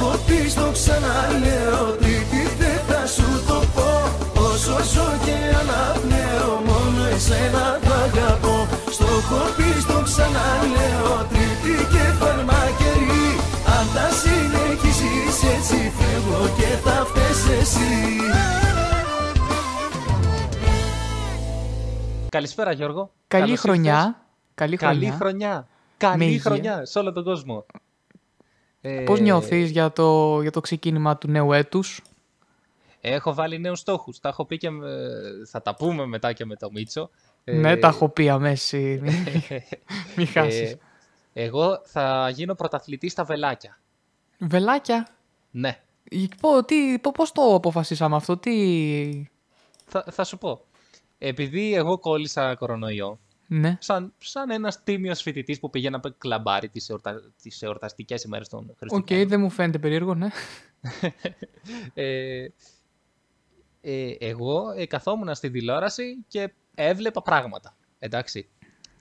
έχω πει, στο ξαναλέω Τρίτη δεν θα σου το πω Όσο ζω και αναπνέω Μόνο εσένα θα αγαπώ Στο έχω πει, στο ξαναλέω Τρίτη και φαρμακερή Αν τα συνεχίσεις έτσι φεύγω και θα φταίς εσύ Καλησπέρα Γιώργο. Καλή Καλώς χρονιά. ήρθες. Καλή Καλή χρονιά. χρονιά. Με Καλή υγεία. χρονιά σε όλο τον κόσμο. Ε, Πώς νιώθεις για το, για το ξεκίνημα του νέου έτους; Έχω βάλει νέους στόχους. Τα έχω πει και με- θα τα πούμε μετά και με το Μίτσο. Ε, Ναι, τα έχω πει αμέσως. Μη, μη χάσεις. ε, εγώ θα γίνω πρωταθλητής στα βελάκια. Βελάκια; Ναι, Πω, τι, πω, πώς το αποφασίσαμε αυτό, τι... θα, θα σου πω. Επειδή εγώ κόλλησα κορονοϊό, Ναι. σαν, σαν ένας τίμιος φοιτητής που πήγε να πει κλαμπάρει τις, εορτα, τις εορταστικές ημέρες των Οκ, Χριστουγέννων. δεν μου φαίνεται περίεργο, ναι. ε, ε, εγώ ε, καθόμουν στη τηλεόραση και έβλεπα πράγματα. Εντάξει.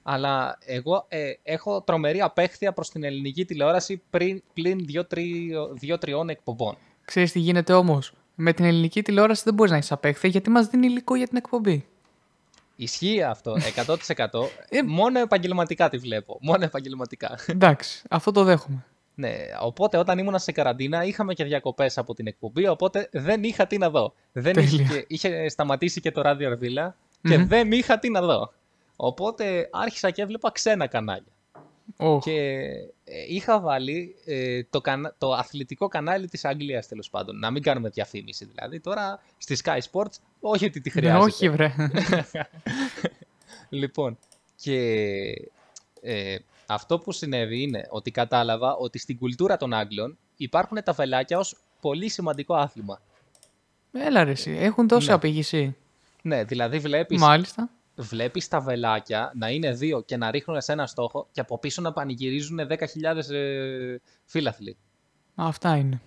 Αλλά εγώ ε, έχω τρομερή απέχθεια προς την ελληνική τηλεόραση πριν, πλην δύο-τριών εκπομπών. Ξέρεις τι γίνεται όμως; Με την ελληνική τηλεόραση δεν μπορείς να έχεις απέχθεια γιατί μας δίνει υλικό για την εκπομπή. Ισχύει αυτό 100%. Ε, μόνο επαγγελματικά τη βλέπω. Μόνο επαγγελματικά. Εντάξει, αυτό το δέχομαι. ναι, οπότε όταν ήμουν σε καραντίνα είχαμε και διακοπές από την εκπομπή, οπότε δεν είχα τι να δω. Δεν είχε, Τέλεια. και- είχε σταματήσει και το ράδιο Αρβίλα και Μμμ. δεν είχα τι να δω. Οπότε άρχισα και έβλεπα ξένα κανάλια. Οχ, Και ε, είχα βάλει ε, το, κανα... το αθλητικό κανάλι της Αγγλίας τέλος πάντων. Να μην κάνουμε διαφήμιση δηλαδή. Τώρα στη Sky Sports, όχι ότι τη ναι, χρειάζεται. όχι βρε. Λοιπόν, και ε, αυτό που συνέβη είναι ότι κατάλαβα ότι στην κουλτούρα των Άγγλων υπάρχουν τα βελάκια ως πολύ σημαντικό άθλημα. Έλα ρε εσύ, έχουν τόση Ναι. απήγηση. Ναι, δηλαδή βλέπεις, Μάλιστα. Βλέπεις τα βελάκια να είναι δύο και να ρίχνουν σε ένα στόχο και από πίσω να πανηγυρίζουν 10.000 ε, φίλαθλοι. Αυτά είναι.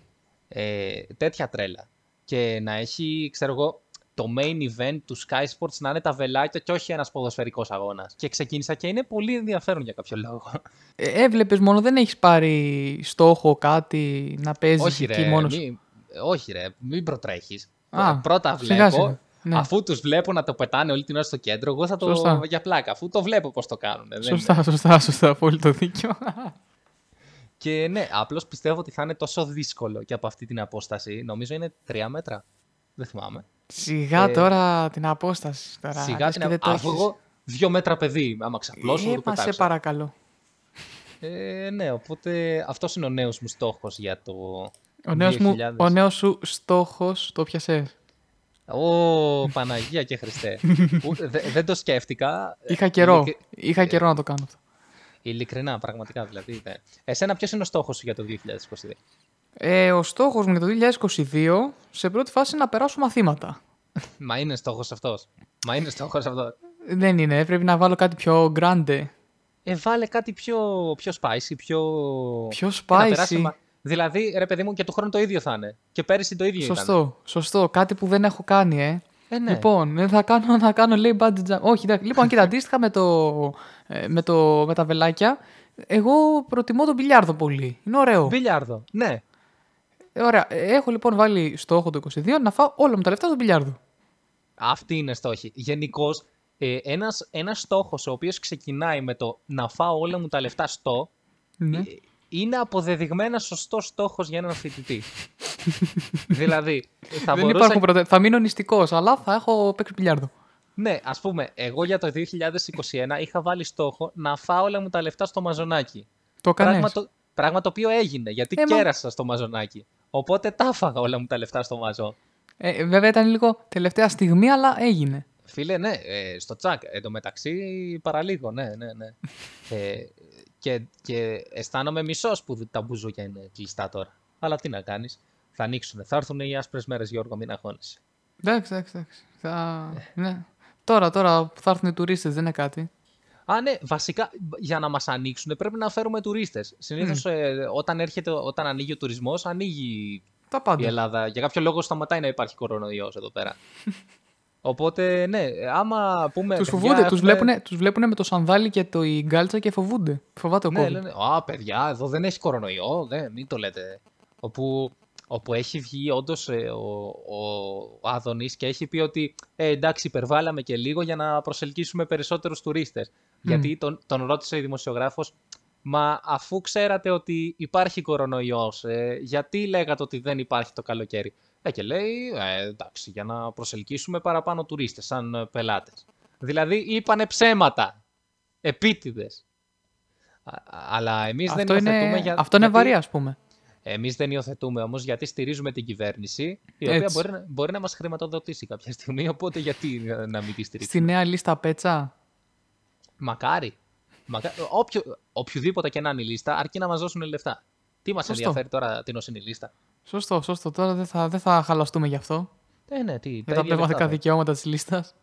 Ε, τέτοια τρέλα. Και να έχει, ξέρω εγώ, το main event του Sky Sports να είναι τα βελάκια και όχι ένας ποδοσφαιρικός αγώνας. Και ξεκίνησα και είναι πολύ ενδιαφέρον για κάποιο λόγο. Ε, έβλεπες μόνο, δεν έχεις πάρει στόχο κάτι να παίζεις όχι εκεί ρε, μόνος. μη, όχι ρε, μην προτρέχεις. Α, Πρώτα σιγά βλέπω, σιγά. Ναι. αφού τους βλέπω να το πετάνε όλη την ώρα στο κέντρο, εγώ θα το Σωστά. για πλάκα, αφού το βλέπω πώς το κάνουν. δεν Σωστά, σωστά, σωστά, απόλυτο δίκιο. Και ναι, απλώς πιστεύω ότι θα είναι τόσο δύσκολο και από αυτή την απόσταση. Νομίζω είναι τρία μέτρα. Δεν θυμάμαι. Σιγά Ε, τώρα την απόσταση. Τώρα, Σιγά λες την και δεν το Αφού έχεις. εγώ δύο μέτρα παιδί, άμα ξαπλώσω, Ε, το μα σε πετάξω. παρακαλώ. Ε, ναι, οπότε αυτός είναι ο νέος μου στόχος για το Ο νέος, μου, 2000. ο νέος σου στόχος, το πιασες. Ω, Παναγία και Χριστέ. Ου- δε- δεν το σκέφτηκα. Είχα καιρό. Ειλικ- Είχα καιρό να το κάνω αυτό. Ειλικρινά, πραγματικά δηλαδή. ναι. Εσένα ποιος είναι ο στόχος σου για το 2022. Ε, ο στόχος μου για το 2022, σε πρώτη φάση, να περάσω μαθήματα. Μα είναι στόχος αυτός. Μα είναι στόχος αυτός. Δεν είναι, πρέπει να βάλω κάτι πιο grande. Ε, βάλε κάτι πιο, πιο spicy, πιο... Πιο και να περάσει spicy. μα- Δηλαδή, ρε παιδί μου, και του χρόνου το ίδιο θα είναι. Και πέρυσι το ίδιο ήταν. Σωστό, σωστό. Κάτι που δεν έχω κάνει, ε. Ε, ναι. Λοιπόν, ε, θα κάνω, θα κάνω λέει budget jump. Όχι, εντάξει. λοιπόν, κοίτα, αντίστοιχα με, το, ε, με, το, με τα βελάκια, εγώ προτιμώ τον μπιλιάρδο πολύ. Είναι ωραίο. Μπιλιάρδο. Ναι. Ε, ωραία. Ε, Έχω λοιπόν βάλει στόχο το 22 να φάω όλα μου τα λεφτά στο μπιλιάρδο. Αυτή είναι στόχη. Γενικώς, ε, ένας, ένας στόχος ο οποίος ξεκινάει με το να φάω όλα μου τα λεφτά στο, Ναι. Ε, είναι αποδεδειγμένα σωστός στόχος για έναν φοιτητή. δηλαδή, θα Δεν μπορούσα... υπάρχουν προτε... Θα μείνω νηστικός, αλλά θα έχω παίξει μπιλιάρδο. Ναι, ας πούμε, εγώ για το 2021 είχα βάλει στόχο να φάω όλα μου τα λεφτά στο μαζονάκι. Το έκανες. Πράγμα το, πράγμα το οποίο έγινε, γιατί Ε, μα- κέρασα στο μαζονάκι. Οπότε τα έφαγα όλα μου τα λεφτά στο μαζό. Ε, βέβαια ήταν λίγο τελευταία στιγμή, αλλά έγινε. Φίλε, ναι, ε, στο τσακ. Εν τω μεταξύ, παραλίγο, ναι, ναι, ναι. ε, και, και αισθάνομαι μισός που τα μπουζούκια είναι κλειστά τώρα. Αλλά τι να κάνεις. Θα ανοίξουν. Θα έρθουν οι άσπρες μέρες, Γιώργο, μην αγχώνεσαι. Εντάξει, εντάξει, εντάξει. Θα... Ναι. Τώρα, τώρα που θα έρθουν οι τουρίστες, δεν είναι κάτι. Α, ναι, βασικά για να μας ανοίξουν πρέπει να φέρουμε τουρίστες. Συνήθως όταν, έρχεται, όταν ανοίγει ο τουρισμός, ανοίγει Τα η πάντα. Ελλάδα. Για κάποιο λόγο σταματάει να υπάρχει κορονοϊός εδώ πέρα. Οπότε, ναι, άμα πούμε. Τους παιδιά, φοβούνται, τους έχουμε- βλέπουν, τους βλέπουνε με το σανδάλι και το η γκάλτσα και φοβούνται. Φοβάται ο Ναι, COVID. λένε, Α, παιδιά, εδώ δεν έχει κορονοϊό. Ναι, μην το λέτε. όπου, όπου έχει βγει όντως ο, ο, ο Άδωνης και έχει πει ότι ε, εντάξει υπερβάλαμε και λίγο για να προσελκύσουμε περισσότερους τουρίστες. Γιατί τον, τον ρώτησε η δημοσιογράφος, μα αφού ξέρατε ότι υπάρχει κορονοϊός, ε, γιατί λέγατε ότι δεν υπάρχει το καλοκαίρι; Ε, και λέει, ε, εντάξει, για να προσελκύσουμε παραπάνω τουρίστες σαν ε, πελάτες. Δηλαδή είπανε ψέματα, επίτηδες. Α- Αλλά εμείς δεν Αυτό υιοθετούμε είναι, για, αυτό είναι γιατί- βαρύ, ας πούμε. Εμείς δεν υιοθετούμε όμως γιατί στηρίζουμε την κυβέρνηση, η οποία Έτσι. μπορεί, να- μπορεί να μας χρηματοδοτήσει κάποια στιγμή, οπότε γιατί να- να μην τη στηρίξουμε. Στη νέα λίστα πέτσα; Μακάρι. Μακά... Όποιο... Οποιοδήποτε και να είναι η λίστα, αρκεί να μας δώσουν λεφτά. Τι μας Σωστό. ενδιαφέρει τώρα τι είναι η λίστα; Σωστό, σωστό. Τώρα δεν θα, δεν θα χαλαστούμε γι' αυτό. Ε, ναι, τι, Για τα τα ίδια πνευματικά λεφτά θα- δικαιώματα της λίστας.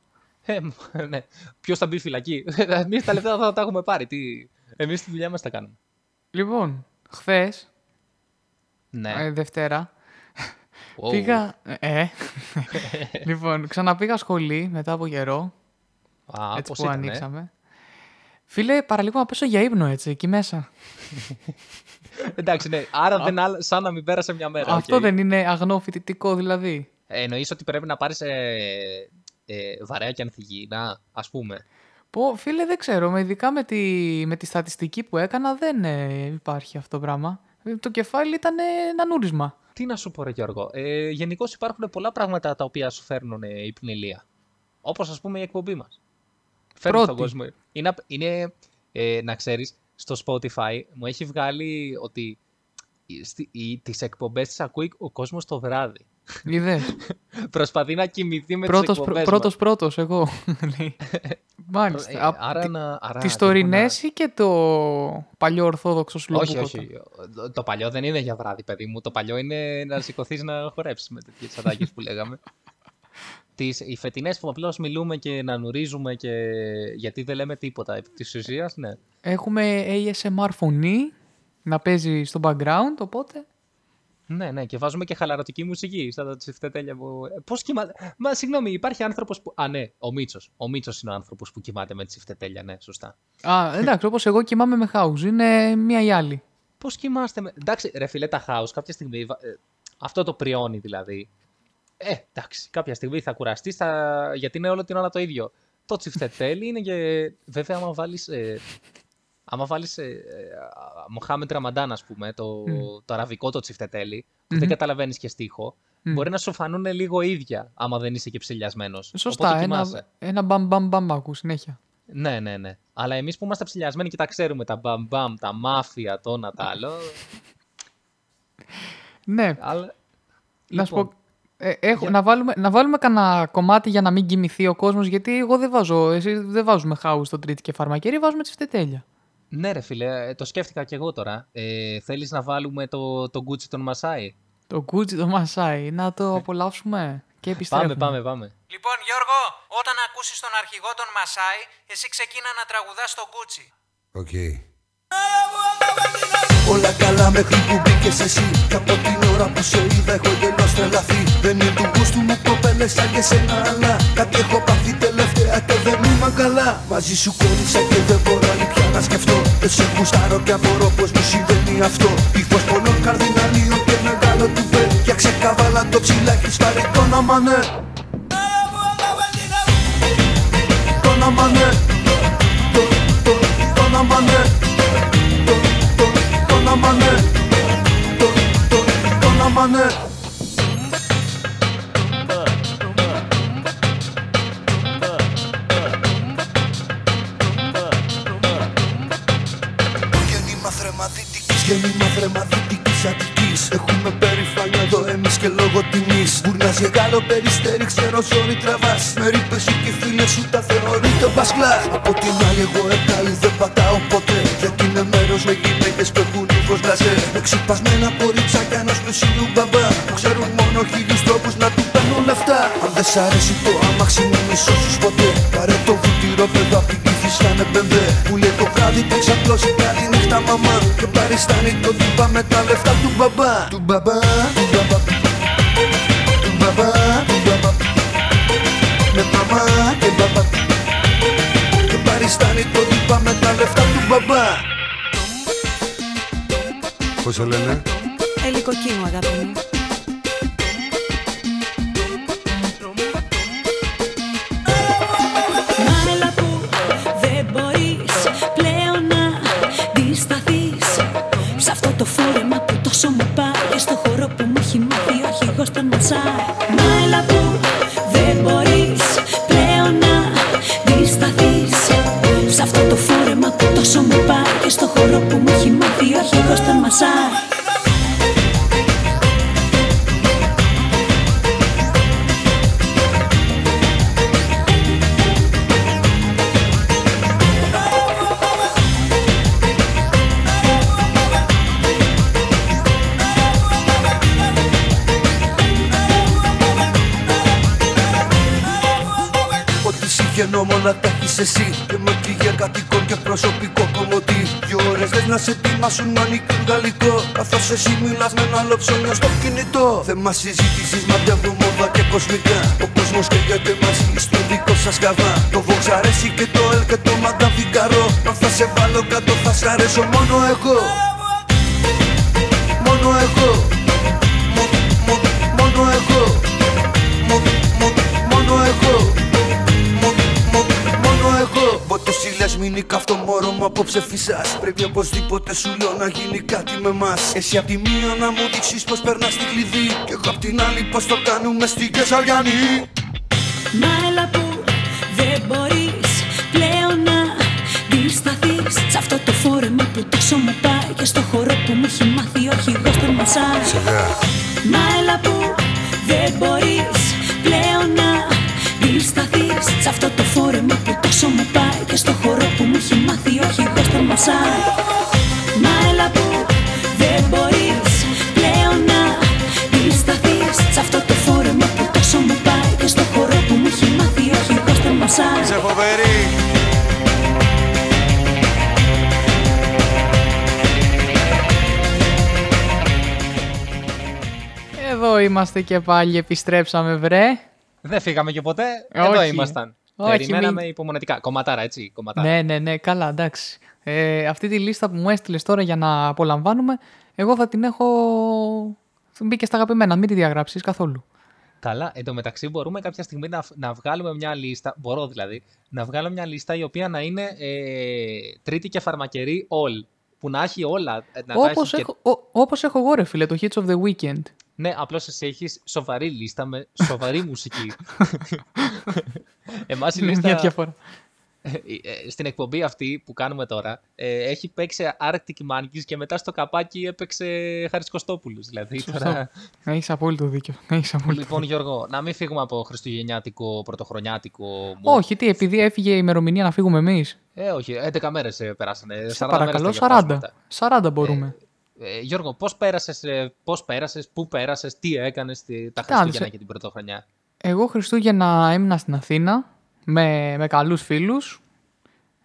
Ε, μ, ναι. Ποιος θα μπει φυλακή; Εμείς τα λεφτά θα τα έχουμε πάρει. Τι... Εμείς τη δουλειά μας τα κάνουμε. Λοιπόν, χθες, Ναι. Δευτέρα, Wow. πήγα. Ε. λοιπόν, ξαναπήγα σχολή μετά από καιρό. Α, έτσι πώς που ήταν, ε; ανοίξαμε. Φίλε, παραλίγο να πέσω για ύπνο έτσι, εκεί μέσα. Εντάξει, ναι. Άρα δεν άλλα- σαν να μην πέρασε μια μέρα. Αυτό οκ. δεν είναι αγνό φοιτητικό δηλαδή. Ε, εννοείς ότι πρέπει να πάρεις ε, ε, βαρέα και ανθυγιεινά, ας πούμε. Πω, φίλε, δεν ξέρω. Με, ειδικά με τη, με τη στατιστική που έκανα δεν ε, υπάρχει αυτό το πράγμα. Ε, Το κεφάλι ήταν ε, ένα νούρισμα. Τι να σου πω, ρε Γιώργο. Ε, Γενικώς υπάρχουν πολλά πράγματα τα οποία σου φέρνουν ε, υπνηλία. Όπως ας πούμε η εκπομπή μας. Φέρνει στον Πρώτη. κόσμο. Είναι, απ- είναι ε, να ξέρεις, στο Spotify μου έχει βγάλει ότι τις εκπομπές τι ακούει ο κόσμος το βράδυ. Είδες. Προσπαθεί να κοιμηθεί με πρώτος, τις εκπομπές πρω- μας. πρώτος, πρώτος, εγώ. λέει. Μάλιστα. Ε, Α, άρα τι- να, άρα Τις λίγο τωρινές ή και το παλιό ορθόδοξο να- Όχι, σλομπούκοτα. όχι. Το- Το παλιό δεν είναι για βράδυ, παιδί μου. Το παλιό είναι να σηκωθείς να χορέψεις με τέτοιε ατάκε που λέγαμε. Τις, οι φετινές που απλώς μιλούμε και να νουρίζουμε και γιατί δεν λέμε τίποτα επί της ουσίας, ναι. Έχουμε ASMR φωνή να παίζει στο background, οπότε... Ναι, ναι, και βάζουμε και χαλαρωτική μουσική στα τα τσιφτετέλια που. Πώς κοιμάται. Μα συγγνώμη, υπάρχει άνθρωπος που. Α, ναι, ο Μίτσος. Ο Μίτσος είναι ο άνθρωπος που κοιμάται με τσιφτετέλια, ναι, σωστά. Α, εντάξει, όπως εγώ κοιμάμαι με house. Είναι μία ή άλλη. Πώς κοιμάστε με. Εντάξει, ρε φιλέ, τα house κάποια στιγμή. βα- ε, αυτό το πριόνι δηλαδή. Ε, εντάξει, κάποια στιγμή θα κουραστείς θα... γιατί είναι όλο την ώρα το ίδιο. Το τσιφτετέλι είναι και. Βέβαια, άμα βάλεις. Ε, άμα βάλεις ε, ε, Μοχάμεντ Ραμαντάν, ας πούμε, το, το αραβικό το τσιφτετέλι, που δεν Μμμ. καταλαβαίνεις και στίχο, Μμ. μπορεί να σου φανούν λίγο ίδια, άμα δεν είσαι και ψηλιασμένος. Σωστά, Οπότε κοιμάσαι. ένα, ένα μπαμ μπαμ μπαμ ακούς συνέχεια. Ναι, ναι, ναι. Αλλά εμείς που είμαστε ψηλιασμένοι και τα ξέρουμε, τα μπαμ μπαμ, τα μάφια, το ένα τα άλλο. Ναι, αλλά... να σου Λοιπόν, πω... Ε, έχω, για- να, βάλουμε, να βάλουμε κανένα κομμάτι για να μην κοιμηθεί ο κόσμος, γιατί εγώ δεν βάζω, εσύ δεν βάζουμε house στο τρίτη και φαρμακερή, βάζουμε τσιφτετέλια. Ναι, ρε φίλε, ε, το σκέφτηκα και εγώ τώρα. Ε, θέλεις να βάλουμε το, το Gucci τον Μασάι. Το Gucci το μασάει, να το απολαύσουμε και επιστρέφουμε. Πάμε, πάμε, πάμε. Λοιπόν, Γιώργο, όταν ακούσεις τον αρχηγό των Μασάι, εσύ ξεκίνα να τραγουδάς τον Κούτσι. Οκ. Όλα καλά μέχρι που μπήκες εσύ Κι από την ώρα που σε είδα έχω γελός τρελαθεί Δεν είναι του γούστου μου κοπέλες σαν και σένα αλλά Κάτι έχω πάθει τελευταία και δεν είμαι καλά. Μαζί σου κόλλησα και δεν μπορώ άλλη πια να σκεφτώ. Δεν σε γουστάρω και απορώ πως μου συμβαίνει αυτό. Ήχος πολλών καρδιναλίων και μεγάλο του μπε Για ξεκαβάλα το ψηλάκι σπάρει το να μανέ Το να μανέ Το, το, το να μανέ Το, το, το να μανέ Το, το, το να μανέ Γέννημα θρεμαδίτικης, γέννημα θρεμαδίτικης Αττικής. Έχουμε περηφάνεια εδώ εμείς και λόγω τιμής. Μπουρνάς γεγάλο περιστέρι, ξέρω ζόρι τραβάς. Με ρήπες σου και οι φίλες σου τα θεωρείτε μπασκλάς. Από την άλλη εγώ εκάλι δεν πατάω ποτέ. Γιατί είναι μέρος με γυναίκες που έχουν ύφος μπλαζέ. Με ξυπασμένα κοριτσάκια ενός πλουσίου μπαμπά Που ξέρουν μόνο χίλιους τρόπους να του παίρνουν λεφτά Αν δεν σ' αρέσει το αμάξι μου μη σώσεις ποτέ. Πάρε το βουτυρό παιδό απ' την κύφη σαν μπεμπέ Που λέει το βράδυ που ξαπλώσει καλή νύχτα μαμά. Και παριστάνει το τύπα με τα λεφτά του μπαμπά. Του μπαμπά, του μπαμπά Του μπαμπά, του μπαμπά. Με μαμά και μπαμπά. Και παριστάνει το τύπα με τα λεφτά του μπαμπά. Πώς σε λένε, ελικοκίνου αγάπη μου. Ό,τι συγγενώ μόνο τα έχεις εσύ. Και με για κατοικών και προσωπικό κομμωτή. Δυο ώρες λες να σε ετοιμάσουν μανικούν γαλλικό. Καθώς εσύ μιλάς με ένα άλλο ψώνιο στο κινητό. Θέμα συζήτησης μαντεύουμε μόδα και κοσμικά. Ο κόσμος καίγεται μαζί στο δικό σας γαβά Το Vox αρέσει και το L και το Madame Figaro. Αν θα σε βάλω κάτω θα σ' αρέσω. Μόνο εγώ. Μόνο εγώ Πότε σύλλας μείνει καυτό μωρό μου απόψε φυσάς. Πρέπει οπωσδήποτε σου λέω να γίνει κάτι με μας Εσύ απ' τη μία να μου δείξεις πως περνάς τη κλειδί. Κι εγώ απ' την άλλη πως το κάνουμε στην Κεσαριανή. Μα έλα που δεν μπορείς πλέον να αντισταθείς. Σ' αυτό το φόρεμα που τόσο μου πάει Και στο χώρο που μου έχει μάθει ο αρχηγός τον μασάει Μα μου έχει μάθει ο αρχηγός τον μασάει Μα έλα που δεν μπορείς πλέον να αντισταθείς Σ' αυτό το φόρεμα που τόσο μου πάει Και στο χώρο που μου έχει μάθει ο αρχηγός τον μασάει Είσαι φοβερή Εδώ είμαστε και πάλι, επιστρέψαμε βρε. Δεν φύγαμε και ποτέ. Ε, Εδώ όχι. ήμασταν. Όχι, Περιμέναμε μην- υπομονετικά. Κομματάρα, έτσι. Κομματάρα. Ναι, ναι, ναι, καλά, εντάξει. Ε, αυτή τη λίστα που μου έστειλες τώρα για να απολαμβάνουμε, εγώ θα την έχω. Μπήκε στα αγαπημένα, μην τη διαγράψεις καθόλου. Καλά, εν τω μεταξύ μπορούμε κάποια στιγμή να, να βγάλουμε μια λίστα, μπορώ δηλαδή, να βγάλω μια λίστα η οποία να είναι ε, τρίτη και φαρμακερή all. Που να έχει όλα. ε, Να τα Όπως έχει και- έχω, ο- όπως έχω εγώ, ρε φίλε, το Hits of the Weekend. Ναι, απλώς εσύ έχεις σοβαρή λίστα με σοβαρή μουσική. Εμάς η Είναι λίστα, μια διαφορά. ε, ε, στην εκπομπή αυτή που κάνουμε τώρα, ε, έχει παίξει Arctic Monkeys και μετά στο καπάκι έπαιξε Χάρης Κωστόπουλος. Δηλαδή τώρα... Έχεις απόλυτο δίκιο. Έχεις απόλυτο λοιπόν Γιώργο, να μην φύγουμε από χριστουγεννιάτικο, πρωτοχρονιάτικο μου. Όχι, τι, επειδή έφυγε η ημερομηνία να φύγουμε εμείς. Ε, όχι, 11 μέρες ε, περάσανε. 40 Σε μέρες παρακαλώ, θα γιορτάσουμε 40. αυτά. 40 μπορούμε. Ε, Γιώργο, πώς πέρασες, ε, πώς πέρασες, πού πέρασες, τι έκανες τη- τα Τι άλλες, Χριστούγεννα ε; και την Πρωτοχρονιά; Εγώ Χριστούγεννα έμεινα στην Αθήνα με, με καλούς φίλους.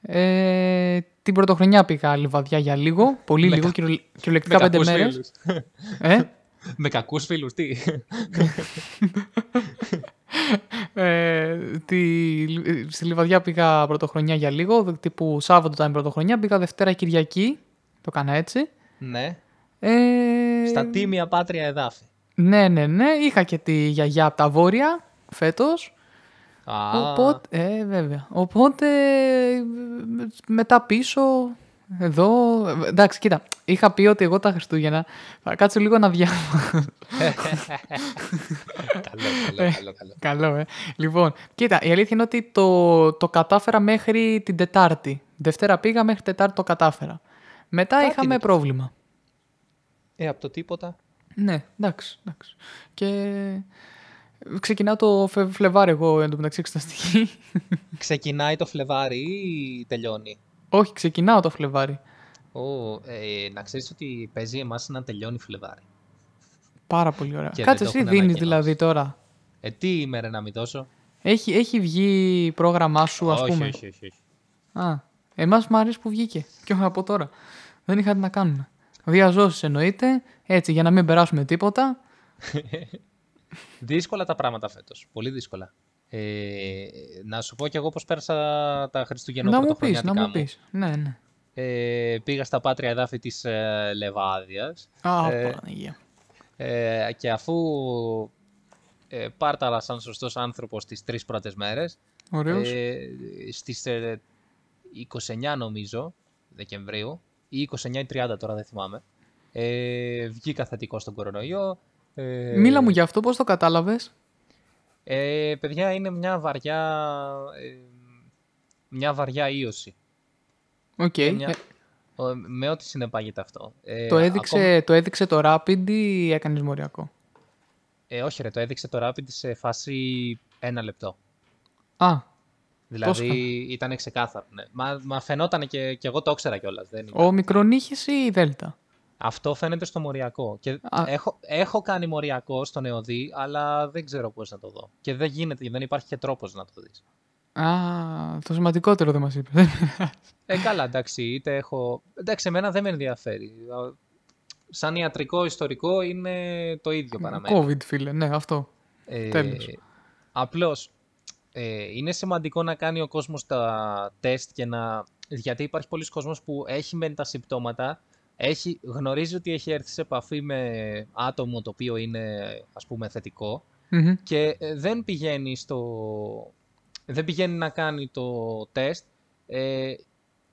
Ε, την πρωτοχρονιά πήγα λιβαδιά για λίγο, πολύ Με λίγο, κα- κυριολε- κυριολεκτικά πέντε κακούς μέρες. φίλους. Ε, Με κακούς φίλους, τι; ε, τη, στη Λιβαδιά πήγα πρωτοχρονιά για λίγο, τύπου Σάββατο ήταν η πρωτοχρονιά, πήγα Δευτέρα Κυριακή, το έκανα έτσι. ναι. Ε, Στα τίμια πάτρια εδάφη. Ναι, ναι, ναι, είχα και τη γιαγιά από τα βόρεια φέτος. Α, Οπότε, ε, βέβαια. Οπότε, ε, μετά πίσω, εδώ, ε, εντάξει, κοίτα, είχα πει ότι εγώ τα Χριστούγεννα θα κάτσω λίγο να διάβασω. καλό, καλό, καλό, καλό. Καλό, ε. Λοιπόν, κοίτα, η αλήθεια είναι ότι το, το κατάφερα μέχρι την Τετάρτη. Δευτέρα πήγα, μέχρι Τετάρτη το κατάφερα. Μετά Κάτι είχαμε είναι το- πρόβλημα. Ε, από το τίποτα. Ναι, εντάξει, εντάξει. Και ξεκινάω το Φε- Φλεβάρι εγώ εντωμεταξύ εξεταστική. Ξεκινάει το Φλεβάρι ή τελειώνει; Όχι, ξεκινάω το Φλεβάρι. Ω, ε, να ξέρεις ότι παίζει εμάς να τελειώνει Φλεβάρι. Πάρα πολύ ωραία. Και δεν Κάτσε το εσύ έχουν δίνεις ανακοινώσει. δηλαδή τώρα. Ε, τι ημέρα να μην δώσω. Έχει, έχει βγει πρόγραμμά σου, ας όχι, πούμε; όχι, όχι, όχι. Α, εμάς μου αρέσει που βγήκε. Και όχι από τώρα. Δεν είχα τι να κάνουμε. Διαζώσεις εννοείται, έτσι για να μην περάσουμε τίποτα. Δύσκολα τα πράγματα φέτος. Πολύ δύσκολα. Ε, να σου πω κι εγώ πώς πέρασα τα Χριστούγεννα να μου πεις, πρωτοχρονιάτικα να μου μου. πεις. Ναι, ναι. Ε, πήγα στα πάτρια εδάφη της ε, Λεβάδιας. Α, Ε, Παναγία. Ε, και αφού ε, πάρταλα σαν σωστός άνθρωπος τις τρεις πρώτες μέρες, Ωραίος. ε, στις ε, 29 νομίζω Δεκεμβρίου ή 29 ή 30 τώρα δεν θυμάμαι, ε, βγήκα θετικός στον κορονοϊό. Ε, Μίλα μου γι' αυτό, πώς το κατάλαβες; Ε, παιδιά, είναι μια βαριά, ε, μια βαριά ίωση. Οκ. μια- Ε, Ο- με ό,τι συνεπάγεται αυτό. Ε, το, έδειξε, ακόμα- το έδειξε το Rapid ή έκανες μοριακό; ε, όχι ρε, το έδειξε το Rapid σε φάση ένα λεπτό. Α, Δηλαδή ήταν ξεκάθαρο. Ναι. Μα, μα φαινόταν και, και εγώ το ήξερα κιόλας. Δεν ήταν. ο μικρονύχης ή η Δέλτα; Αυτό φαίνεται στο μοριακό. Και Α. έχω, έχω κάνει μοριακό στον ΕΟΔΗ, αλλά δεν ξέρω πώς να το δω. Και δεν γίνεται, δεν υπάρχει και τρόπος να το δεις. Α, το σημαντικότερο δεν μας είπες. Ε, καλά, εντάξει, είτε έχω... Εντάξει, εμένα δεν με ενδιαφέρει. Α, Σαν ιατρικό ιστορικό είναι το ίδιο παραμένει. COVID, φίλε, ναι, αυτό. Ε, Τέλος. Απλώς, ε, είναι σημαντικό να κάνει ο κόσμος τα τεστ και να... Γιατί υπάρχει πολλοί κόσμος που έχει μεν τα συμπτώματα, έχει, γνωρίζει ότι έχει έρθει σε επαφή με άτομο το οποίο είναι ας πούμε θετικό Μμμ. και ε, δεν πηγαίνει, στο... δεν πηγαίνει να κάνει το τεστ ε,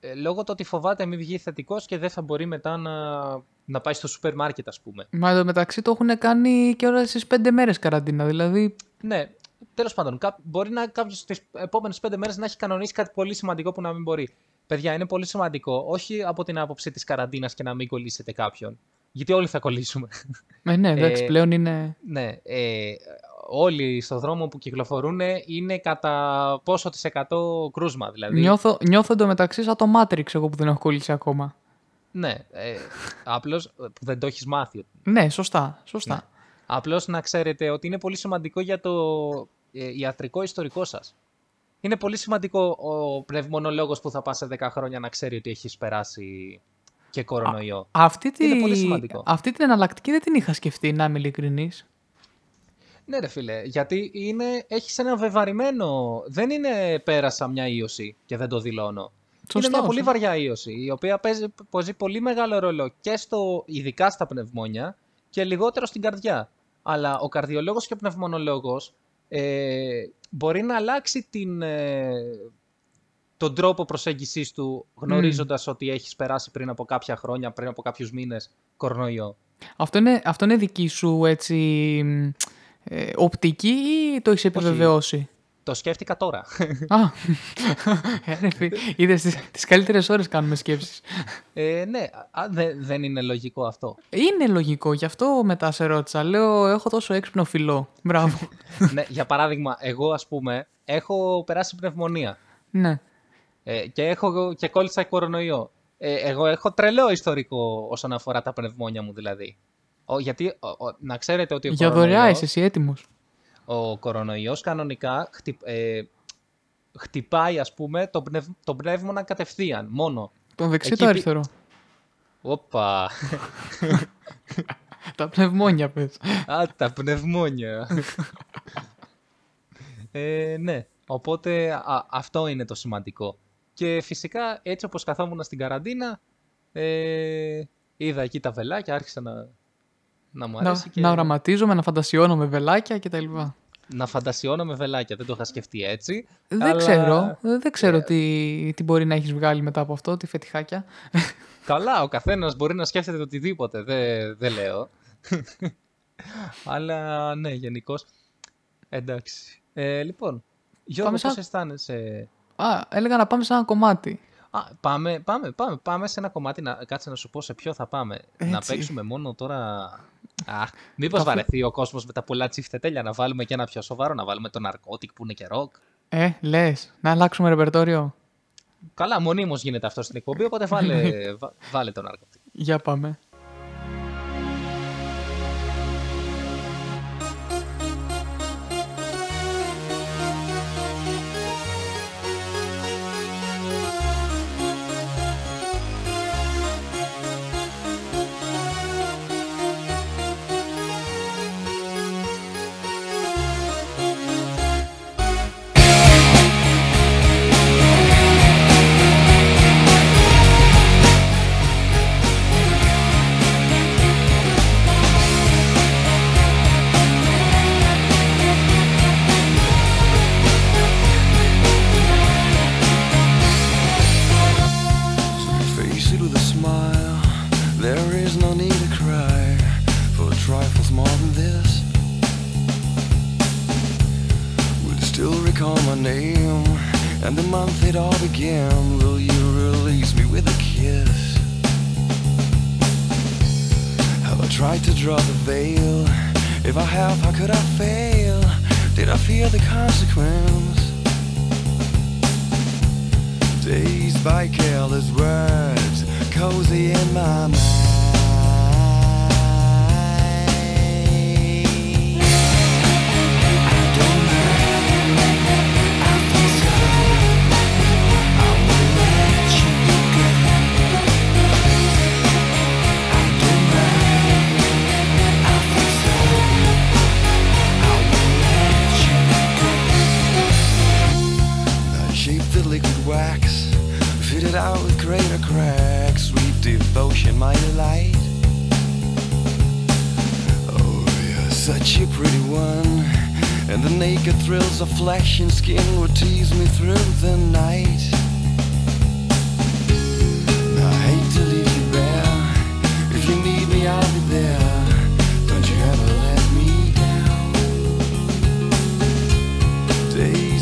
ε, λόγω του ότι φοβάται μην βγει θετικός και δεν θα μπορεί μετά να, να πάει στο σούπερ μάρκετ ας πούμε. Μα εδώ μεταξύ το έχουν κάνει και όλα στις πέντε μέρες καραντίνα. Δηλαδή, Ναι, τέλος πάντων. κά- Μπορεί να κάποιο τις επόμενες πέντε μέρες να έχει κανονίσει κάτι πολύ σημαντικό που να μην μπορεί. Παιδιά, είναι πολύ σημαντικό. Όχι από την άποψη της καραντίνας και να μην κολλήσετε κάποιον. Γιατί όλοι θα κολλήσουμε. ε, ναι, εντάξει, Ε, πλέον είναι... ναι. Ε, όλοι στον δρόμο που κυκλοφορούν είναι κατά πόσο της εκατό κρούσμα. Δηλαδή. Νιώθω, νιώθω εντωμεταξύ σαν το Matrix εγώ που δεν έχω κολλήσει ακόμα. Ναι. Ε, Απλώς που δεν το έχεις μάθει. Ναι, σωστά, σωστά. Ναι. Απλώς να ξέρετε ότι είναι πολύ σημαντικό για το ε, ιατρικό ιστορικό σας. Είναι πολύ σημαντικό ο πνευμονολόγος που θα πάει σε 10 χρόνια να ξέρει ότι έχεις περάσει και κορονοϊό. Αυτή, τη... Είναι πολύ σημαντικό. αυτή την εναλλακτική δεν την είχα σκεφτεί, να είμαι ειλικρινής. Ναι ρε φίλε, γιατί είναι, έχεις ένα βεβαρημένο... Δεν είναι πέρασα μια ίωση και δεν το δηλώνω. Σωστό, είναι μια πολύ σωστό. βαριά ίωση, η οποία παίζει, παίζει πολύ μεγάλο ρόλο και στο, ειδικά στα πνευμόνια και λιγότερο στην καρδιά. Αλλά ο καρδιολόγος και ο πνευμονολόγος ε, μπορεί να αλλάξει την, ε, τον τρόπο προσέγγισης του γνωρίζοντας ότι έχεις περάσει πριν από κάποια χρόνια, πριν από κάποιους μήνες κορονοϊό. Αυτό είναι, αυτό είναι δική σου έτσι μ, ε, οπτική ή το έχεις επιβεβαιώσει; Το σκέφτηκα τώρα. Α, ε, ρε φι- είδες τις, τις καλύτερες ώρες κάνουμε σκέψεις. Ε, ναι, α, δε- δεν είναι λογικό αυτό. Είναι λογικό, γι' αυτό μετά σε ρώτησα. Λέω, έχω τόσο έξυπνο φιλό. Μπράβο. ναι, για παράδειγμα, εγώ ας πούμε έχω περάσει πνευμονία. ναι. Ε, και, έχω, και κόλλησα κορονοϊό. Ε, εγώ έχω τρελό ιστορικό όσον αφορά τα πνευμόνια μου δηλαδή. Ο, γιατί ο, ο- να ξέρετε ότι ο Για δωρεά κορονοϊός, είσαι εσύ έτοιμος. Ο κορονοϊός κανονικά χτυ, ε, χτυπάει ας πούμε το, πνευ, το πνεύμονα κατευθείαν, μόνο. Τον δεξί Εκεί το πι- αριστερό; Όπα, Τα πνευμόνια πες. α, τα πνευμόνια. ε, ναι, οπότε α, αυτό είναι το σημαντικό. Και φυσικά έτσι όπως καθόμουν στην καραντίνα, ε, είδα εκεί τα βελάκια, άρχισα να, να μου Να, αρέσει και να οραματίζομαι, να φαντασιώνω με βελάκια κτλ. να φαντασιώνω με βελάκια. Δεν το είχα σκεφτεί έτσι. Δεν αλλά- ξέρω. Δεν ξέρω τι, τι μπορεί να έχεις βγάλει μετά από αυτό, τι φετιχάκια. Καλά, ο καθένας μπορεί να σκέφτεται το οτιδήποτε, δεν, δεν λέω. Αλλά ναι, γενικώς. Εντάξει. Ε, λοιπόν, Γιώργο, Πάμε πώς σαν- αισθάνεσαι; Α, έλεγα να πάμε σε ένα κομμάτι. Α, πάμε, πάμε, πάμε, πάμε σε ένα κομμάτι, να, κάτσε να σου πω σε ποιο θα πάμε. Να Έτσι. παίξουμε μόνο τώρα... Αχ, μήπως Αφού- βαρεθεί ο κόσμος με τα πολλά τσιφτετέλια, να βάλουμε και ένα πιο σοβαρό, να βάλουμε το ναρκώτικ που είναι και ροκ. Ε, λες, να αλλάξουμε ρεπερτόριο. Καλά, μονίμως γίνεται αυτό στην εκπομπή, οπότε βάλε, βά- βάλε το ναρκώτικ. Για πάμε.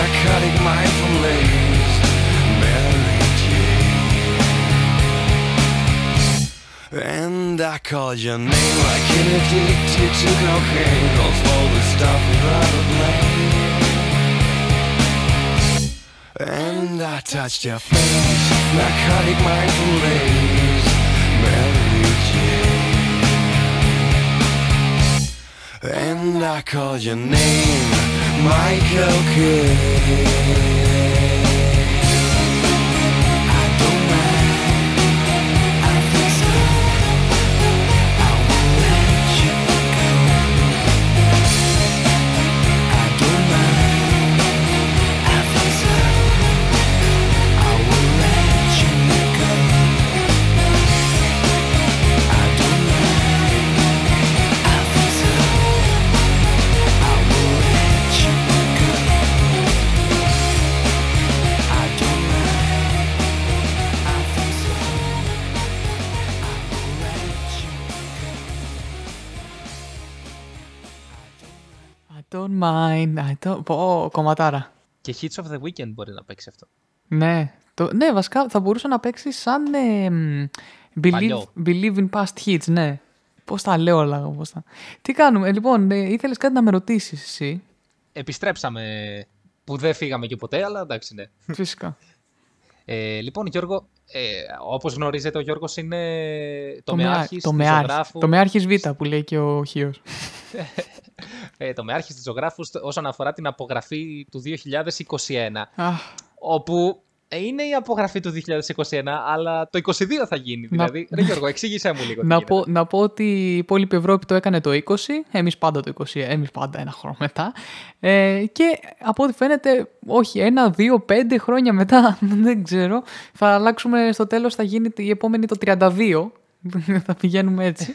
narcotic mindful lace, Mary Jane. And I called your name like an addicted to cocaine, calls all the stuff without a blame. And I touched your face, narcotic mindful lace, Mary Jane. And I called your name, Michael Kidd. I don't mind. I don't... Πω, κομματάρα. Και Hits of the Weekend μπορεί να παίξει αυτό. Ναι, το, ναι, βασικά θα μπορούσε να παίξει σαν ε, μ, believe, Παλιό. believe in past hits, ναι. Πώς τα λέω όλα, εγώ, πώς τα... Τι κάνουμε, ε, λοιπόν, ε, ήθελες κάτι να με ρωτήσεις εσύ; Επιστρέψαμε που δεν φύγαμε και ποτέ, αλλά εντάξει, ναι. Φυσικά. Ε, λοιπόν, Γιώργο, ε, όπως γνωρίζετε, ο Γιώργος είναι το, μεά- μεάρχης το της μεάρχης- ζωγράφου. Το μεάρχης Β που λέει και ο Χίος. ε, το μεάρχης της ζωγράφους στο- όσον αφορά την απογραφή του 2021. Αχ, όπου ε, είναι η απογραφή του 2021, αλλά το 22 θα γίνει. Να- Δηλαδή, ρε Γιώργο, εξήγησέ μου λίγο. τι να, γίνεται. πω, να πω ότι η υπόλοιπη Ευρώπη το έκανε το 20, εμείς πάντα το 20, εμείς πάντα ένα χρόνο μετά. Ε, και από ό,τι φαίνεται, όχι, ένα, δύο, πέντε χρόνια μετά, δεν ξέρω, θα αλλάξουμε στο τέλος, θα γίνει η επόμενη το 32, θα πηγαίνουμε έτσι.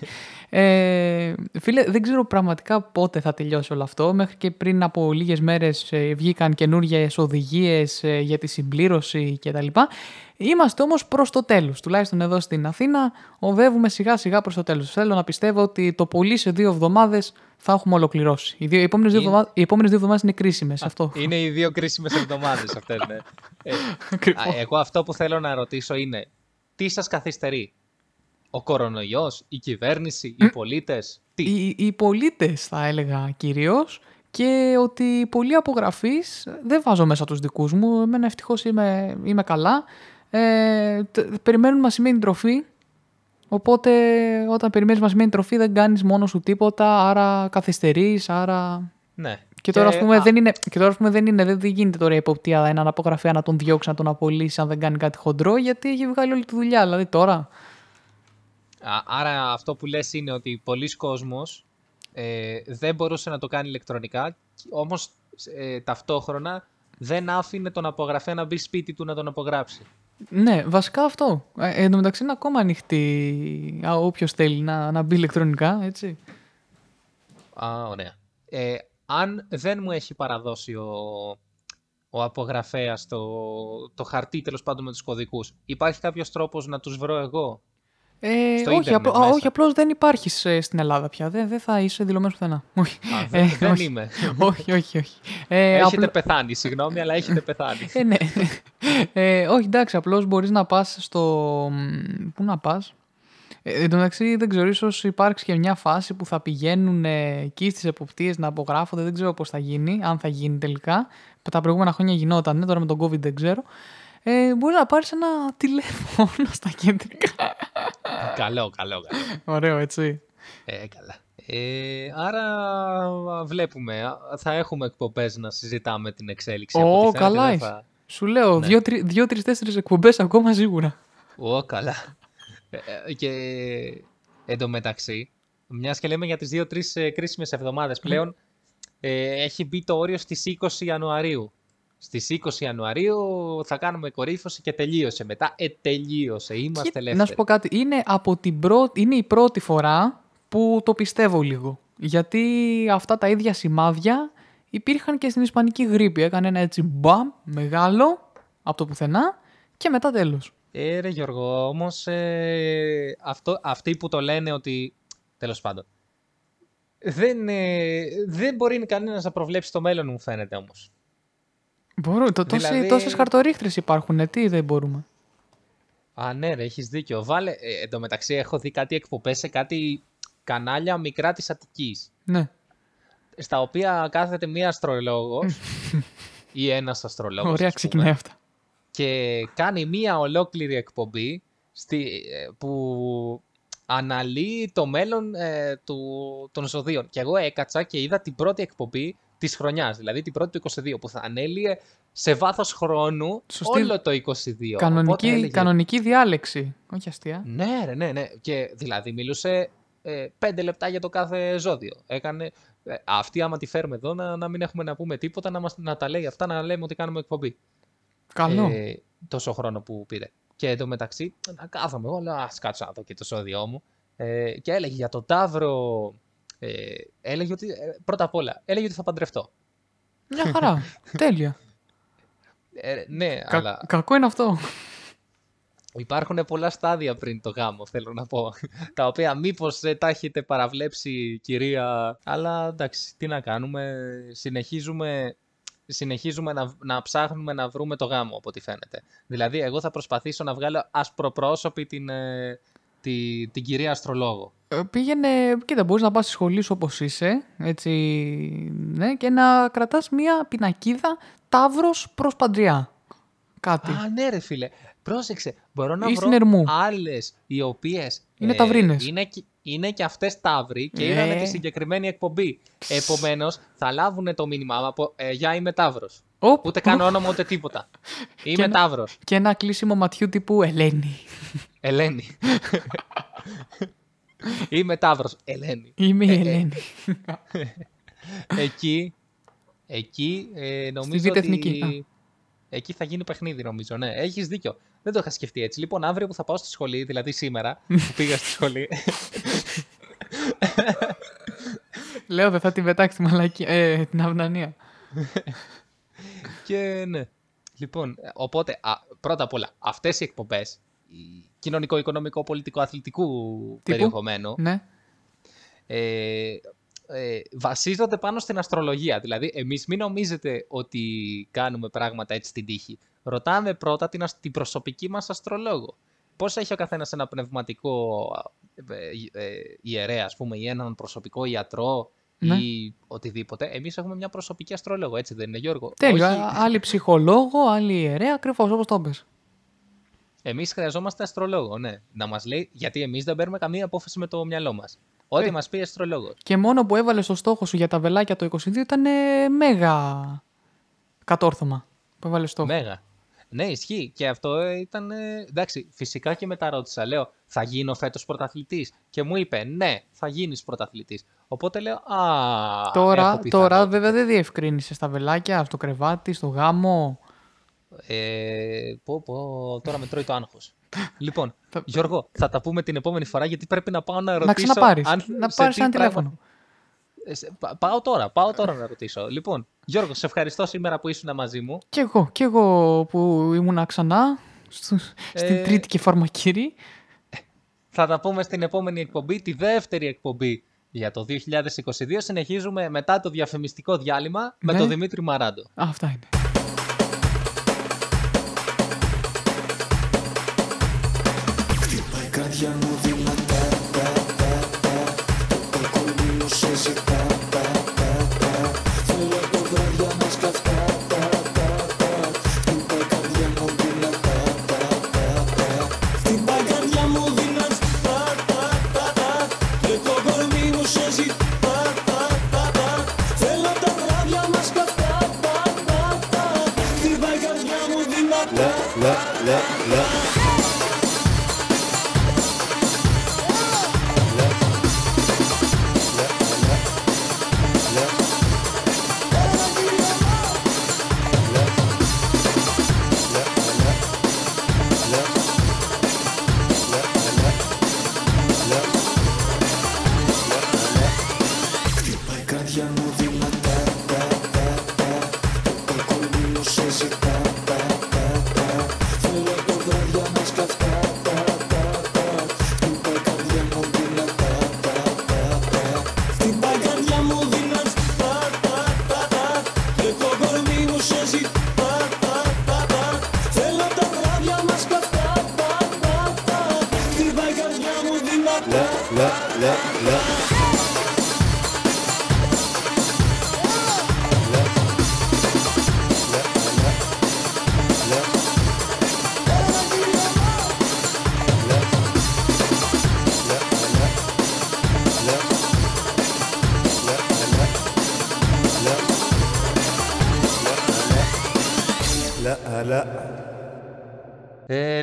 Ε, φίλε, δεν ξέρω πραγματικά πότε θα τελειώσει όλο αυτό. Μέχρι και πριν από λίγες μέρες ε, βγήκαν καινούργιες οδηγίες ε, για τη συμπλήρωση κτλ. Είμαστε όμως προς το τέλος. Τουλάχιστον εδώ στην Αθήνα οδεύουμε σιγά σιγά προς το τέλος. Θέλω να πιστεύω ότι το πολύ σε δύο εβδομάδες θα έχουμε ολοκληρώσει. Οι, δύο, οι, επόμενες, δύο Είναι- εβδομάδες, οι επόμενες δύο εβδομάδες είναι κρίσιμες. αυτό. Είναι οι δύο κρίσιμες εβδομάδες αυτές, ναι. Ε, Ακριβώς. α, εγώ αυτό που θέλω να ρωτήσω είναι, τι σας καθυστερεί, ο κορονοϊός, η κυβέρνηση, οι πολίτες, τι; οι, οι πολίτες θα έλεγα κυρίως και ότι πολλοί απογραφείς δεν βάζω μέσα τους δικούς μου. Εμένα ευτυχώς είμαι, είμαι καλά. Ε, τε- περιμένουν μασημένη τροφή. Οπότε όταν περιμένεις μασημένη τροφή δεν κάνεις μόνος σου τίποτα, άρα καθυστερείς, άρα... Ναι. Και τώρα, ας πούμε, α, δεν είναι, και τώρα ας πούμε, δεν, είναι, δεν, δεν γίνεται τώρα η εποπτεία έναν απογραφέα να τον διώξει, να τον απολύσει αν δεν κάνει κάτι χοντρό, γιατί έχει βγάλει όλη τη δουλειά. Δηλαδή τώρα. Α- Άρα αυτό που λες είναι ότι πολλοί κόσμος ε, δεν μπορούσε να το κάνει ηλεκτρονικά, όμως ε, ταυτόχρονα δεν άφηνε τον απογραφέα να μπει σπίτι του να τον απογράψει. Ναι, βασικά αυτό. Ε, εν τω μεταξύ είναι ακόμα ανοιχτή. Όποιος θέλει να, να μπει ηλεκτρονικά, έτσι. Α, ωραία. Ε, αν δεν μου έχει παραδώσει ο, ο απογραφέας το, το χαρτί τέλος πάντων με τους κωδικούς, υπάρχει κάποιος τρόπος να τους βρω εγώ; Ε, Στο όχι, ίντερνετ απλό, α, μέσα. όχι, απλώς δεν υπάρχεις ε, στην Ελλάδα πια. Δεν, δεν θα είσαι δηλωμένος πουθενά. Όχι. Α, δεν, Ε, δεν όχι. είμαι. όχι, όχι, όχι. Ε, έχετε απλό- πεθάνει, συγγνώμη, αλλά έχετε πεθάνει. Ε, ναι. Ε, όχι, εντάξει, απλώς μπορείς να πας στο... μ, Πού να πας; Ε, εν τω μεταξύ, δεν ξέρω, ίσως υπάρξει και μια φάση που θα πηγαίνουν ε, εκεί στις εποπτείες να απογράφονται. Δεν ξέρω πώς θα γίνει, αν θα γίνει τελικά. Τα προηγούμενα χρόνια γινόταν, τώρα με τον COVID δεν ξέρω. Ε, μπορείς να πάρεις ένα τηλέφωνο στα κεντρικά. καλό, καλό, καλό. Ωραίο, έτσι. Ε, καλά. Ε, άρα βλέπουμε, α, θα έχουμε εκπομπές να συζητάμε την εξέλιξη. από Ω, ό,τι φαίνεται, καλά δεν είσαι. θα- Σου λέω, Ναι. δύο, τρει, δύο, τρεις, τέσσερις εκπομπές ακόμα σίγουρα. Ω, καλά. Ε, ε, και εντωμεταξύ, μιας και λέμε για τις δύο-τρεις ε, κρίσιμες εβδομάδες πλέον, ε, έχει μπει το όριο στις 20 Ιανουαρίου. Στις 20 Ιανουαρίου θα κάνουμε κορύφωση και τελείωσε. Μετά, ε, τελείωσε. Είμαστε Και ελεύθεροι. Να σου πω κάτι, είναι, από την πρώτη, είναι η πρώτη φορά που το πιστεύω λίγο. Γιατί αυτά τα ίδια σημάδια υπήρχαν και στην Ισπανική γρήπη. Έκανε ένα έτσι μπαμ μεγάλο από το πουθενά και μετά τέλος. Ε, ρε Γιώργο, όμως ε, αυτό, αυτοί που το λένε ότι, τέλος πάντων, δεν, ε, δεν μπορεί κανένας να προβλέψει το μέλλον μου φαίνεται όμως. Μπορώ, το, τόσες, Δηλαδή- τόσες χαρτορίχτρες υπάρχουν, ε, τι δεν μπορούμε. Α, ναι, ρε, έχεις δίκιο. Βάλε, ε, εν τω μεταξύ έχω δει κάτι εκπομπές σε κάτι κανάλια μικρά της Αττικής, Ναι, στα οποία κάθεται μία αστρολόγος ή ένας αστρολόγος, ωραία ας πούμε, ξεκινάει αυτά. και κάνει μία ολόκληρη εκπομπή στη, ε, που αναλύει το μέλλον ε, του, των ζωδίων. Και εγώ έκατσα και είδα την πρώτη εκπομπή της χρονιάς, δηλαδή την πρώτη του 22, που θα ανέλυε σε βάθος χρόνου Σωστή. όλο το 22. Οπότε Κανονική, έλεγε- κανονική διάλεξη, όχι αστεία. Ναι, ρε, ναι, ναι. Και δηλαδή μιλούσε ε, πέντε λεπτά για το κάθε ζώδιο. Έκανε. Ε, αυτή, άμα τη φέρουμε εδώ, να, να μην έχουμε να πούμε τίποτα, να, μας, να τα λέει αυτά, να λέμε ότι κάνουμε εκπομπή. Καλό. Ε, τόσο χρόνο που πήρε. Και εντωμεταξύ, να κάθομαι εγώ, λέω, ας κάτσω να δω και το ζώδιό μου. Ε, και έλεγε για τον Ταύρο. Ε, έλεγε ότι. ε, πρώτα απ' όλα, έλεγε ότι θα παντρευτώ. Μια χαρά. Τέλεια. Ε, ναι, Κα- αλλά Κακό είναι αυτό. Υπάρχουν πολλά στάδια πριν το γάμο, θέλω να πω. τα οποία μήπως τα έχετε παραβλέψει, κυρία. Αλλά εντάξει, τι να κάνουμε. Συνεχίζουμε, συνεχίζουμε να, να ψάχνουμε να βρούμε το γάμο, από ό,τι φαίνεται. Δηλαδή, εγώ θα προσπαθήσω να βγάλω ασπροπρόσωπη την, ε, τη, την κυρία Αστρολόγο. Ε, Πήγαινε, κοίτα, μπορείς να πας στη σχολή σου όπως είσαι, έτσι, ναι, και να κρατάς μία πινακίδα τάβρος προς παντριά. Κάτι. Α, ναι, ρε φίλε. Πρόσεξε. Μπορώ να Ή βρω στην Ερμού. άλλες οι οποίες. Είναι ταυρίνες. Είναι, και- είναι και αυτές ταύροι και Ε. είδανε τη συγκεκριμένη εκπομπή. Επομένως, θα λάβουν το μήνυμα από ε, Γεια, είμαι Ταύρος. Οπ, Ούτε καν όνομα ούτε τίποτα. Είμαι ένα- Ταύρος. Και ένα κλείσιμο ματιού τύπου Ελένη. Ελένη. είμαι Ταύρο. Ελένη. Είμαι η Ε, ε. Ελένη. εκεί, εκεί ε, νομίζω Β' ότι... Εθνική. Εκεί θα γίνει παιχνίδι νομίζω, ναι. Έχεις δίκιο. Δεν το είχα σκεφτεί έτσι. Λοιπόν, αύριο που θα πάω στη σχολή, δηλαδή σήμερα που πήγα στη σχολή, Λέω δεν θα την πετάξει τη μαλακή, ε, την αυνανία. και ναι. Λοιπόν, ε, οπότε, α, πρώτα απ' όλα, αυτές οι εκπομπές κοινωνικό, οικονομικό, πολιτικό, αθλητικού περιεχομένου Ναι. ε, ε, βασίζονται πάνω στην αστρολογία. Δηλαδή, εμείς μην νομίζετε ότι κάνουμε πράγματα έτσι στην τύχη. Ρωτάμε πρώτα την, ασ- την προσωπική μας αστρολόγο. Πώς έχει ο καθένας ένα πνευματικό ε, ε, ιερέα, ας πούμε, ή έναν προσωπικό ιατρό Ναι. ή οτιδήποτε. Εμείς έχουμε μια προσωπική αστρολόγο, έτσι δεν είναι Γιώργο; Τέλειο. Όχι- Α- Άλλη ψυχολόγο, άλλη ιερέα, ακριβώς όπως το πες. Εμείς χρειαζόμαστε αστρολόγο, ναι. Να μας λέει, γιατί εμείς δεν παίρνουμε καμία απόφαση με το μυαλό μας. Ό,τι Ε. μας πει αστρολόγος. Και μόνο που έβαλε στο στόχο σου για τα βελάκια το 22 ήταν ε, μέγα κατόρθωμα που έβαλε στόχο. Μέγα. Ναι, ισχύει. Και αυτό ε, ήταν. ε, Εντάξει, φυσικά και μετά ρώτησα. Λέω, θα γίνω φέτος πρωταθλητής; Και μου είπε, ναι, θα γίνεις πρωταθλητής. Οπότε λέω, Α. έχω Τώρα, πιθανότητα. τώρα βέβαια δεν διευκρίνησες στα βελάκια, στο κρεβάτι, στο γάμο. Ε, πω, πω, τώρα με τρώει το άγχος. λοιπόν, Θα- Γιώργο, θα τα πούμε την επόμενη φορά γιατί πρέπει να πάω να ρωτήσω. Να ξαναπάρεις. αν- να σε πάρεις τι ένα πράγμα- τηλέφωνο. Ε, σε- πα- Πάω τώρα, πάω τώρα να ρωτήσω. Λοιπόν, Γιώργο, σε ευχαριστώ σήμερα που ήσουν μαζί μου. Κι εγώ, κι εγώ που ήμουνα ξανά στο- στην Ε, τρίτη και φαρμακήρη. Θα τα πούμε στην επόμενη εκπομπή, τη δεύτερη εκπομπή για το 2022. Συνεχίζουμε μετά το διαφημιστικό διάλειμμα με Ναι. τον Δημήτρη Μαράντο. Α, αυτά είναι. you're moving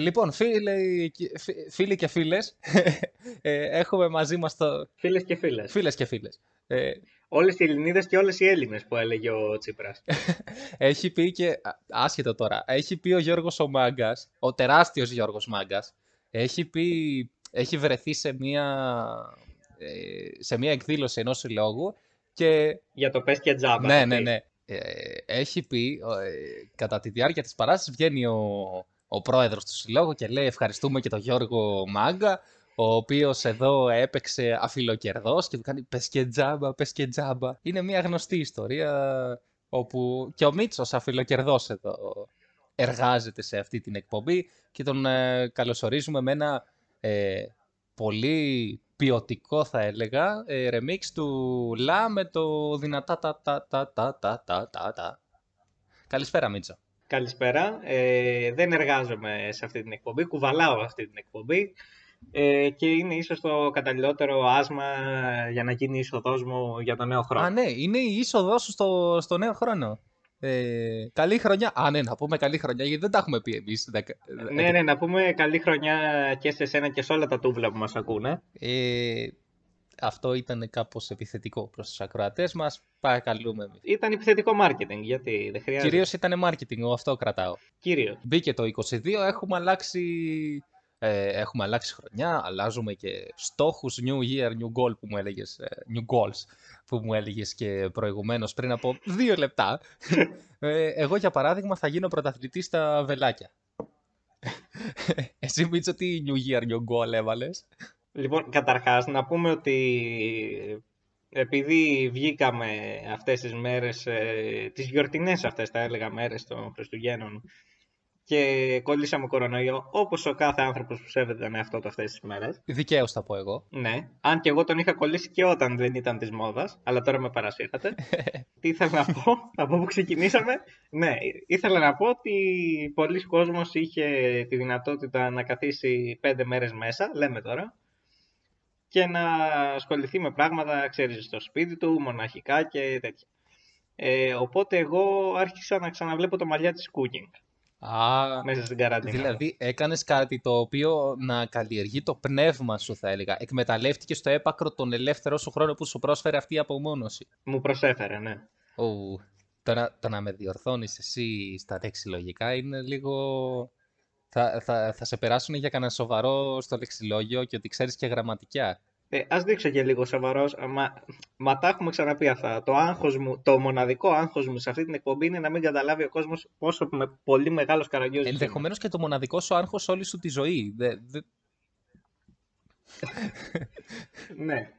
λοιπόν, φίλοι, και- φι- φίλοι και φίλες, ε, έχουμε μαζί μας το... Φίλες και φίλες. Φίλες και φίλες. Ε, Όλες οι Ελληνίδες και όλες οι Έλληνες που έλεγε ο Τσίπρας. έχει πει και, α, άσχετο τώρα, έχει πει ο Γιώργος ο Μάγκας, ο τεράστιος Γιώργος Μάγκας, έχει πει, έχει βρεθεί σε μία, ε, σε μία εκδήλωση ενός συλλόγου και Για το πες και τζάμπα. ναι, θα ναι, πει. ναι. Ε, έχει πει, ε, κατά τη διάρκεια της παράστασης βγαίνει ο, ο πρόεδρος του συλλόγου και λέει ευχαριστούμε και τον Γιώργο Μάγκα ο οποίος εδώ έπαιξε αφιλοκερδός και του κάνει πες και τζάμπα, πες και τζάμπα. Είναι μια γνωστή ιστορία όπου και ο Μίτσος αφιλοκερδός εδώ εργάζεται σε αυτή την εκπομπή και τον ε, καλωσορίζουμε με ένα ε, πολύ ποιοτικό θα έλεγα ρεμίξ του Λα με το δυνατά τα τα τα τα τα τα. Καλησπέρα Μίτσο. Καλησπέρα. Ε, δεν εργάζομαι σε αυτή την εκπομπή. Κουβαλάω αυτή την εκπομπή. Ε, και είναι ίσως το καταλληλότερο άσμα για να γίνει η είσοδός μου για το νέο χρόνο. Α, ναι, είναι η είσοδός σου στο, στο νέο χρόνο. Ε, καλή χρονιά. Α, ναι, να πούμε καλή χρονιά, γιατί δεν τα έχουμε πει εμείς. Ναι, ναι, να πούμε καλή χρονιά και σε σένα και σε όλα τα τούβλα που μας ακούνε. Ε, αυτό ήταν κάπως επιθετικό προς τους ακροατές μας. Παρακαλούμε εμείς. Ήταν επιθετικό marketing, γιατί δεν χρειάζεται. Κυρίως ήταν marketing, εγώ αυτό κρατάω. Κυρίως. Μπήκε το 22, έχουμε αλλάξει, ε, έχουμε αλλάξει χρονιά, αλλάζουμε και στόχους New Year, New Goal που μου έλεγες, ε, New Goals που μου έλεγες και προηγουμένως πριν από δύο λεπτά. Ε, εγώ για παράδειγμα θα γίνω πρωταθλητής στα βελάκια. Εσύ Μίτσο τι New Year, New Goal έβαλες; Λοιπόν, καταρχάς να πούμε ότι επειδή βγήκαμε αυτές τις μέρες, ε, τις γιορτινές αυτές τα έλεγα μέρες των Χριστουγέννων και κολλήσαμε κορονοϊό, όπως ο κάθε άνθρωπος που σέβεται τον εαυτό του αυτές τις μέρες. Δικαίως θα πω εγώ. Ναι, αν και εγώ τον είχα κολλήσει και όταν δεν ήταν της μόδας, αλλά τώρα με παρασύρατε. Τι ήθελα να πω, από πού ξεκινήσαμε. Ναι, ήθελα να πω ότι πολλοί κόσμος είχε τη δυνατότητα να καθίσει πέντε μέρες μέσα, λέμε τώρα, και να ασχοληθεί με πράγματα, ξέρεις, στο σπίτι του, μοναχικά και τέτοια. Ε, οπότε εγώ άρχισα να ξαναβλέπω το μαλλιά της cooking. Α, μέσα στην καραντίνα. δηλαδή έκανες κάτι το οποίο να καλλιεργεί το πνεύμα σου θα έλεγα. Εκμεταλλεύτηκες στο έπακρο τον ελεύθερο σου χρόνο που σου πρόσφερε αυτή η απομόνωση. Μου προσέφερε, ναι. Ου, το, να, το να με διορθώνεις εσύ στα λεξιλογικά είναι λίγο... Θα, θα, θα σε περάσουν για κανένα σοβαρό στο λεξιλόγιο και ότι ξέρεις και γραμματικά. Ε, ας δείξω και λίγο σοβαρός, μα, μα τα έχουμε ξαναπεί αυτά. Το, άγχος μου, το μοναδικό άγχος μου σε αυτή την εκπομπή είναι να μην καταλάβει ο κόσμος πόσο με, πολύ μεγάλος καραγκιόζης είμαι. Ενδεχομένως και το μοναδικό σου άγχος όλη σου τη ζωή. Δε, δε- Ναι,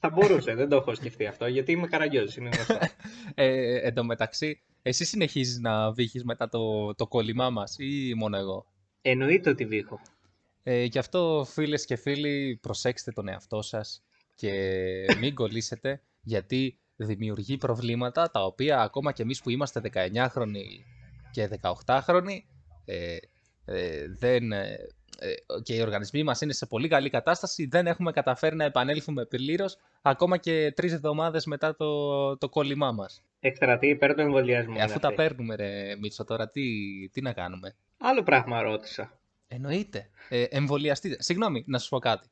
θα μπορούσε, δεν το έχω σκεφτεί αυτό, γιατί είμαι καραγκιόζης, είναι γνωστό. ε, εν τω μεταξύ, εσύ συνεχίζεις να βύχεις μετά το, το κόλλημά μας ή μόνο εγώ; Εννοείται ότι βήχω. Ε, γι' αυτό φίλες και φίλοι προσέξτε τον εαυτό σας και μην κολλήσετε γιατί δημιουργεί προβλήματα τα οποία ακόμα και εμείς που είμαστε 19χρονοι και 18χρονοι ε, ε, δεν, ε, ε, και οι οργανισμοί μας είναι σε πολύ καλή κατάσταση δεν έχουμε καταφέρει να επανέλθουμε πλήρως ακόμα και τρεις εβδομάδες μετά το, το κόλλημά μας. Εκστρατεί υπέρ του εμβολιασμού. Ε, είναι αφού τα αυτή. παίρνουμε ρε Μίτσο τώρα τι, τι να κάνουμε. Άλλο πράγμα ρώτησα. Εννοείται. Ε, εμβολιαστείτε. Συγγνώμη, να σου πω κάτι.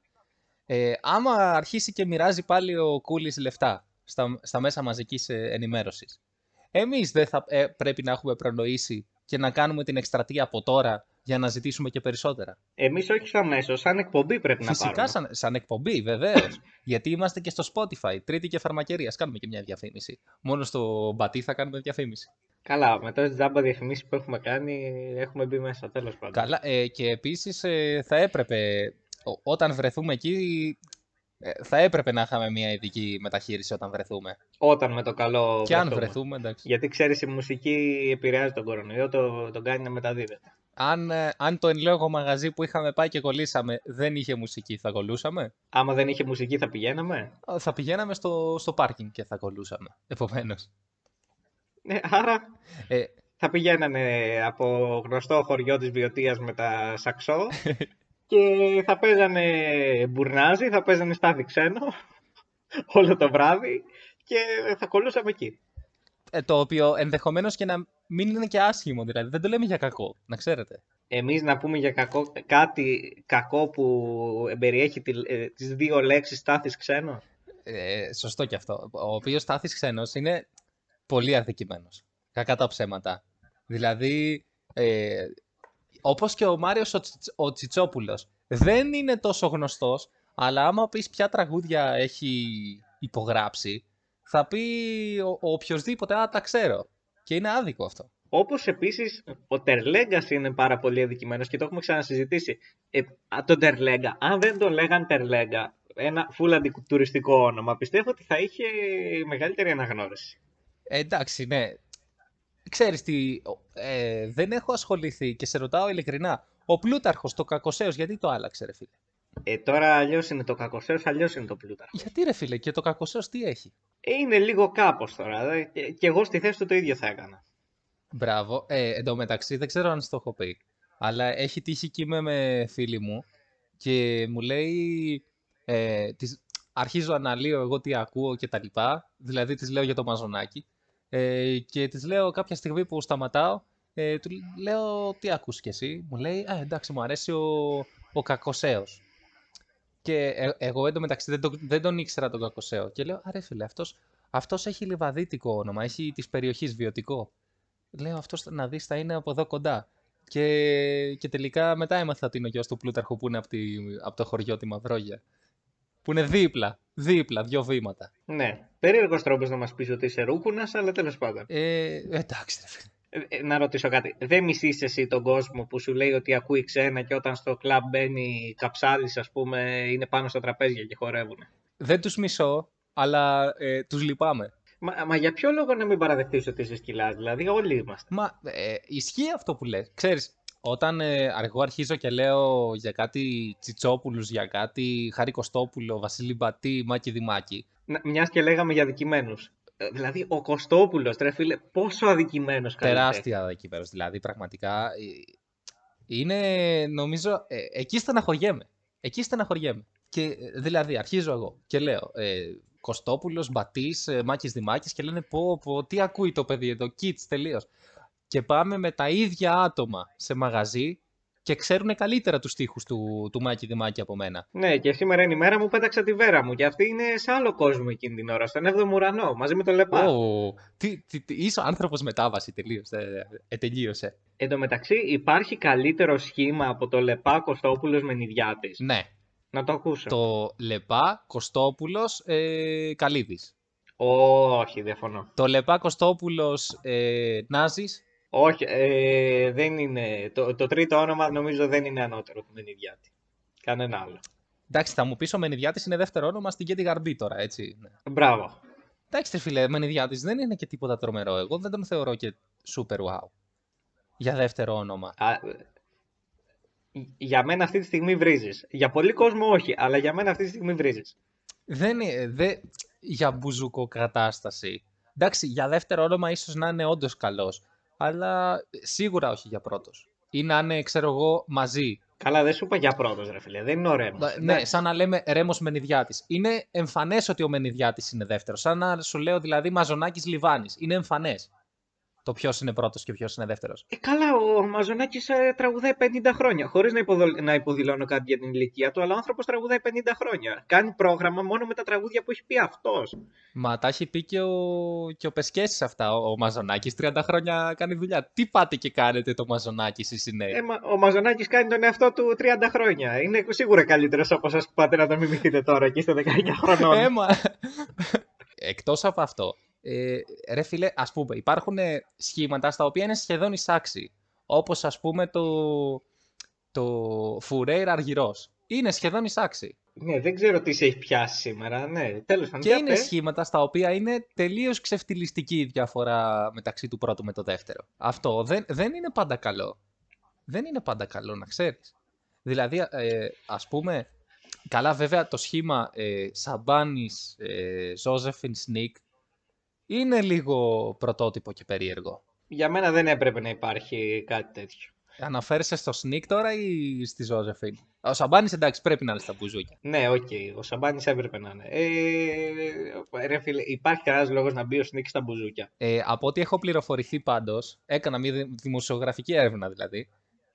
Ε, άμα αρχίσει και μοιράζει πάλι ο Κούλης λεφτά στα, στα μέσα μαζικής ε, ενημέρωσης, εμείς δεν θα ε, πρέπει να έχουμε προνοήσει και να κάνουμε την εκστρατεία από τώρα για να ζητήσουμε και περισσότερα. Εμείς όχι σαν μέσο, σαν εκπομπή πρέπει να Φυσικά πάρουμε. σαν, σαν εκπομπή, βεβαίως. Γιατί είμαστε και στο Spotify, τρίτη και φαρμακερία. Κάνουμε και μια διαφήμιση. Μόνο στο μπατί θα κάνουμε διαφήμιση. Καλά, με τόσες τζάμπα διαφημίσεις που έχουμε κάνει, έχουμε μπει μέσα, τέλος πάντων. Καλά, ε, και επίσης ε, θα έπρεπε, ο- όταν βρεθούμε εκεί, ε, θα έπρεπε να είχαμε μια ειδική μεταχείριση όταν βρεθούμε. Όταν με το καλό Και αν βρεθούμε. βρεθούμε, εντάξει. Γιατί ξέρεις, η μουσική επηρεάζει τον κορονοϊό, το, τον κάνει να μεταδίδεται. Αν, ε, αν το εν λόγω μαγαζί που είχαμε πάει και κολλήσαμε δεν είχε μουσική, θα κολλούσαμε; Άμα δεν είχε μουσική θα πηγαίναμε; Α, Θα πηγαίναμε στο, στο πάρκινγκ και θα κολλούσαμε. Επομένως. Ναι, άρα Ε, θα πηγαίνανε από γνωστό χωριό της Βιωτίας με τα Σαξό και θα παίζανε μπουρνάζι, θα παίζανε στάδι ξένο όλο το βράδυ και θα κολλούσαμε εκεί. ε, το οποίο ενδεχομένως και να μην είναι και άσχημο, δηλαδή δεν το λέμε για κακό, να ξέρετε. Εμείς να πούμε για κακό, κάτι κακό που περιέχει τη, ε, τις δύο λέξεις στάθης ξένο. Ε, σωστό και αυτό. Ο οποίος Στάθης Ξένος είναι πολύ αδικημένος. Κακά τα ψέματα. Δηλαδή, ε, όπως και ο Μάριος ο, Τσιτ- ο Τσιτσόπουλος, δεν είναι τόσο γνωστός, αλλά άμα πεις ποια τραγούδια έχει υπογράψει, θα πει ο, ο οποιοδήποτε, α, τα ξέρω. Και είναι άδικο αυτό. Όπως επίσης ο Τερλέγκας είναι πάρα πολύ αδικημένος και το έχουμε ξανασυζητήσει. Ε, α, τον Τερλέγκα, αν δεν τον λέγαν Τερλέγκα, ένα φουλ αντιτουριστικό όνομα, πιστεύω ότι θα είχε μεγαλύτερη αναγνώριση. Ε, εντάξει, ναι. Ξέρεις τι, ε, δεν έχω ασχοληθεί και σε ρωτάω ειλικρινά. Ο Πλούταρχος, το κακοσέος, γιατί το άλλαξε ρε φίλε; Ε, τώρα αλλιώς είναι το κακοσέος, αλλιώς είναι το πλούταρχος. Γιατί ρε φίλε, και το κακοσέος τι έχει; Ε, είναι λίγο κάπως τώρα. δε, Και, και εγώ στη θέση του το ίδιο θα έκανα. Μπράβο. Ε, εν τω μεταξύ, δεν ξέρω αν στο έχω πει. Αλλά έχει τύχει και είμαι με φίλη μου και μου λέει. Ε, της, αρχίζω να αναλύω εγώ τι ακούω και τα λοιπά. Δηλαδή, της λέω για το μαζονάκι. Ε, και της λέω κάποια στιγμή που σταματάω, ε, του λέω τι ακούς κι εσύ; Μου λέει, Α, εντάξει, μου αρέσει ο, ο κακοσέος. Και ε, εγώ εντωμεταξύ δεν, το, δεν τον ήξερα τον κακοσέο. Και λέω, αρέ φίλε, αυτός, αυτός έχει λιβαδίτικο όνομα, έχει της περιοχής βιωτικό. Λέω αυτός να δεις θα είναι από εδώ κοντά. Και, και τελικά μετά έμαθα ότι είναι ο γιος του Πλούταρχου που είναι από, τη, από το χωριό τη Μαυρόγια. Που είναι δίπλα, δίπλα, δύο βήματα. Ναι. Περίεργος τρόπος να μας πεις ότι είσαι ρούκουνα, αλλά τέλος πάντων. Ε, εντάξει ρε φίλε. Ε, ε, να ρωτήσω κάτι. Δεν μισείς εσύ τον κόσμο που σου λέει ότι ακούει ξένα και όταν στο κλαμπ μπαίνει καψάλης, ας πούμε, είναι πάνω στα τραπέζια και χορεύουν. Δεν τους μισώ, αλλά ε, τους λυπάμαι. Μα, μα για ποιο λόγο να μην παραδεχτείς ότι είσαι σκυλάς, δηλαδή όλοι είμαστε. Μα ε, ισχύει αυτό που λες. Ξέρεις, όταν ε, εγώ αρχίζω και λέω για κάτι Τσιτσόπουλους, για κάτι Χάρη Κωστόπουλο, Βασίλη Μπατή, Μάκη Δημάκη, Να- Μιας και λέγαμε για αδικημένους. Ε, Δηλαδή ο Κωστόπουλος, τρε φίλε, πόσο αδικημένος καλλιτέχνης. τεράστια δεκίμερος. Δηλαδή, πραγματικά, ε, είναι, νομίζω, ε, εκεί στεναχωριέμαι. Εκεί στεναχωριέμαι. Και, ε, δηλαδή, αρχίζω εγώ και λέω, ε, Κωστόπουλος, Μπατής, ε, Μάκης Δημάκης και λένε πω, πω, τι ακούει το παιδί εδώ, kids τελείως. και πάμε με τα ίδια άτομα σε μαγαζί και ξέρουν καλύτερα τους στίχους του, του Μάκη Δημάκη από μένα. Ναι, και σήμερα είναι η μέρα μου, πέταξα τη βέρα μου. Και αυτή είναι σε άλλο κόσμο εκείνη την ώρα, στον 7ο ουρανό, μαζί με τον Λεπά. Ω, τι, τι, τι, είσαι ο άνθρωπος μετάβαση, τελείωσε. Ε, ε, τελείωσε. Εν τω μεταξύ, υπάρχει καλύτερο σχήμα από το Λεπά Κωστόπουλος Μενιδιάτη. Ναι, Να το ακούσω. το Λεπά Κωστόπουλος ε, Καλίδης. Όχι, διαφωνώ. Το Λεπά Κωστόπουλος ε, Νάζης. Όχι, ε, δεν είναι. Το, το τρίτο όνομα νομίζω δεν είναι ανώτερο του Μενιδιάτη. Κανένα άλλο. Εντάξει, θα μου πεις ο Μενιδιάτης είναι δεύτερο όνομα στην Κέντη Γαρμπή τώρα, έτσι. Ναι. Μπράβο. Εντάξει, ρε φίλε, Μενιδιάτης δεν είναι και τίποτα τρομερό. Εγώ δεν τον θεωρώ και super wow. Για δεύτερο όνομα. Α, ε, για μένα αυτή τη στιγμή βρίζεις. Για πολύ κόσμο όχι, αλλά για μένα αυτή τη στιγμή βρίζεις. Δεν είναι δε, για μπουζούκο κατάσταση. Εντάξει, για δεύτερο όνομα ίσως να είναι όντως καλός. Αλλά σίγουρα όχι για πρώτος. Ή να είναι, ξέρω εγώ, μαζί. Καλά, δεν σου είπα για πρώτος ρε φίλε, δεν είναι ωραίο. Ναι, σαν να λέμε Ρέμος Μενιδιάτης. Είναι εμφανές ότι ο Μενιδιάτης είναι δεύτερος. Σαν να σου λέω δηλαδή Μαζονάκης Λιβάνης. Είναι εμφανές το ποιος είναι πρώτος και ποιος είναι δεύτερος. Ε, καλά, ο Μαζονάκης ε, τραγουδάει 50 χρόνια. Χωρίς να, υποδο- να υποδηλώνω κάτι για την ηλικία του, αλλά ο άνθρωπος τραγουδάει 50 χρόνια. Κάνει πρόγραμμα μόνο με τα τραγούδια που έχει πει αυτός. Μα τα έχει πει και ο, και ο Πεσκέσης αυτά. Ο, ο Μαζονάκης 30 χρόνια κάνει δουλειά. Τι πάτε και κάνετε το Μαζονάκη εσείς οι νέοι. Ε, μα- ο Μαζονάκης κάνει τον εαυτό του 30 χρόνια. Είναι σίγουρα καλύτερος από εσά που πάτε να τον μιμηθείτε τώρα και είστε 19 χρονών. Έμα. Εκτός από αυτό, ε, ρε φίλε, ας πούμε, υπάρχουν ε, σχήματα στα οποία είναι σχεδόν εισάξι. Όπως ας πούμε το, το Φουρέιρ Αργυρός. Είναι σχεδόν εισάξι. ναι, δεν ξέρω τι σε έχει πιάσει σήμερα. Ναι, τέλος πάντων. Και για είναι πες. σχήματα στα οποία είναι τελείως ξεφτυλιστική η διαφορά μεταξύ του πρώτου με το δεύτερο. Αυτό δεν, δεν είναι πάντα καλό. Δεν είναι πάντα καλό, να ξέρεις. Δηλαδή, ε, ας πούμε, καλά βέβαια το σχήμα ε, Σαμπάνης, ε, Ζώζεφιν, Σνίκ είναι λίγο πρωτότυπο και περίεργο. Για μένα δεν έπρεπε να υπάρχει κάτι τέτοιο. Αναφέρεσαι στο Σνίκ τώρα ή στη Ζώζεφιν; Ο Σαμπάνης εντάξει πρέπει να είναι στα μπουζούκια. Ναι, οκ, ο Σαμπάνης έπρεπε να είναι. Ε, ρε φίλε, υπάρχει κανένας λόγος να μπει ο Σνίκ στα μπουζούκια; Ε, από ό,τι έχω πληροφορηθεί πάντως, έκανα μια δη- δημοσιογραφική έρευνα δηλαδή,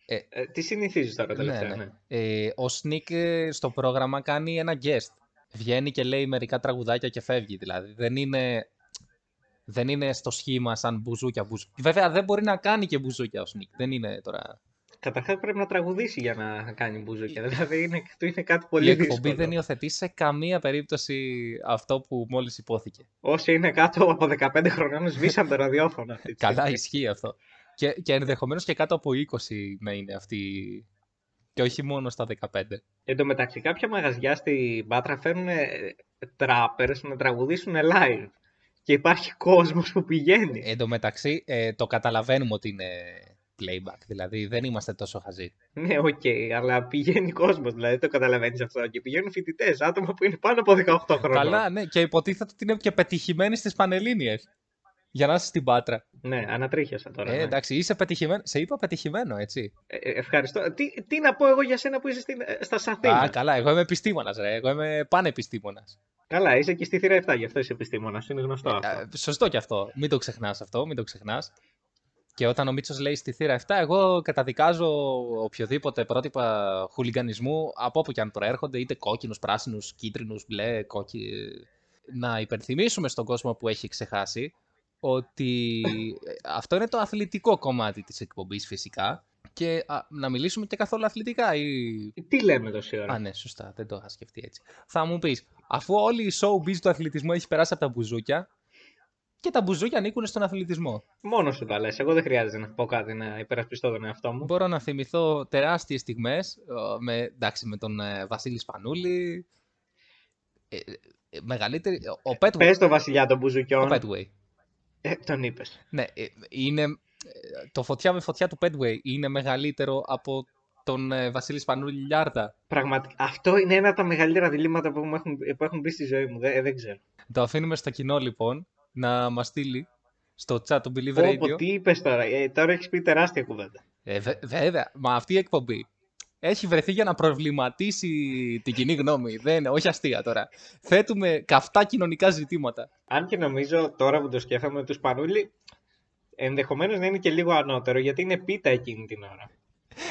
Ε, τι συνηθίζεις τώρα τελευταία, ναι, ναι. ναι. Ε, ο Σνίκ ε, στο πρόγραμμα κάνει ένα guest. Βγαίνει και λέει μερικά τραγουδάκια και φεύγει. Δηλαδή δεν είναι, δεν είναι στο σχήμα σαν μπουζούκια. μπουζ- Βέβαια δεν μπορεί να κάνει και μπουζούκια ο Σνίκ. Δεν είναι τώρα. Καταρχάς πρέπει να τραγουδήσει για να κάνει μπουζούκια. Δηλαδή είναι, του είναι κάτι πολύ Η εκπομπή δύσκολο. δεν υιοθετεί σε καμία περίπτωση αυτό που μόλις υπόθηκε. Όσοι είναι κάτω από 15 χρονών σβήσαν το ραδιόφωνο αυτή τη Καλά, στιγμή. ισχύει αυτό. Και, και ενδεχομένως και κάτω από 20 να είναι αυτή. Και όχι μόνο στα 15. Εν τω μεταξύ, κάποια μαγαζιά στην Πάτρα φέρνουν trappers να τραγουδήσουν live. Και υπάρχει κόσμος που πηγαίνει. Εν τω μεταξύ, ε, το καταλαβαίνουμε ότι είναι playback. Δηλαδή δεν είμαστε τόσο χαζοί. Ναι, οκ, αλλά πηγαίνει κόσμος, δηλαδή το καταλαβαίνεις αυτό. Και πηγαίνουν φοιτητές, άτομα που είναι πάνω από 18 χρόνια. Καλά, ναι, και υποτίθεται ότι είναι και πετυχημένοι στις Πανελλήνιες. Για να είσαι στην Πάτρα. Ναι, ανατρίχιασα τώρα. Ε, ναι. εντάξει, είσαι πετυχημένο. Σε είπα πετυχημένο, έτσι. Ε, ε, ευχαριστώ. Τι, τι να πω εγώ για σένα που είσαι στην, ε, στα Σαθήνα. Α, καλά, εγώ είμαι επιστήμονας, ρε. Εγώ είμαι πανεπιστήμονας. Καλά, είσαι και στη θύρα 7, γι' αυτό είσαι επιστήμονας. Είναι γνωστό αυτό. Ε, σωστό κι αυτό. Μην το ξεχνάς αυτό, μην το ξεχνάς. Και όταν ο Μίτσος λέει στη θύρα 7, εγώ καταδικάζω οποιοδήποτε πρότυπα χουλιγκανισμού από όπου και αν προέρχονται, είτε κόκκινους, πράσινους, κίτρινους, μπλε, κόκκι. Να υπενθυμίσουμε στον κόσμο που έχει ξεχάσει ότι ε, αυτό είναι το αθλητικό κομμάτι της εκπομπής φυσικά και α, να μιλήσουμε και καθόλου αθλητικά ή... Τι λέμε τόση ώρα; Α, ναι, σωστά, δεν το είχα σκεφτεί έτσι. Θα μου πεις, αφού όλη η showbiz του αθλητισμού έχει περάσει από τα μπουζούκια και τα μπουζούκια ανήκουν στον αθλητισμό. Μόνο σου τα λες. Εγώ δεν χρειάζεται να πω κάτι να υπερασπιστώ τον εαυτό μου. Μπορώ να θυμηθώ τεράστιες στιγμές ε, με, εντάξει, με τον ε, Βασίλη Σπανούλη, ε, ε, μεγαλύτερη, ο Petway. Πες το βασιλιά των Ο μπουζουκιών. Petway. Ε, τον είπες. Ναι, ε, είναι, ε, το φωτιά με φωτιά του Petway είναι μεγαλύτερο από τον ε, Βασίλης Σπανούλη Λιάρτα. Πραγματικά. Αυτό είναι ένα από τα μεγαλύτερα διλήμματα που, μου έχουν, που έχουν μπει στη ζωή μου. Δεν, δεν ξέρω. Το αφήνουμε στο κοινό λοιπόν να μας στείλει στο chat του Believe Πω, Radio. πω, τι είπες τώρα. Ε, τώρα έχεις πει τεράστια κουβέντα. Ε, βε- βέβαια, μα αυτή η εκπομπή έχει βρεθεί για να προβληματίσει την κοινή γνώμη. Δεν είναι, όχι αστεία τώρα. Θέτουμε καυτά κοινωνικά ζητήματα. Αν και νομίζω τώρα που το σκέφτομαι τους Σπανούλη, Ενδεχομένως να είναι και λίγο ανώτερο, γιατί είναι πίτα εκείνη την ώρα.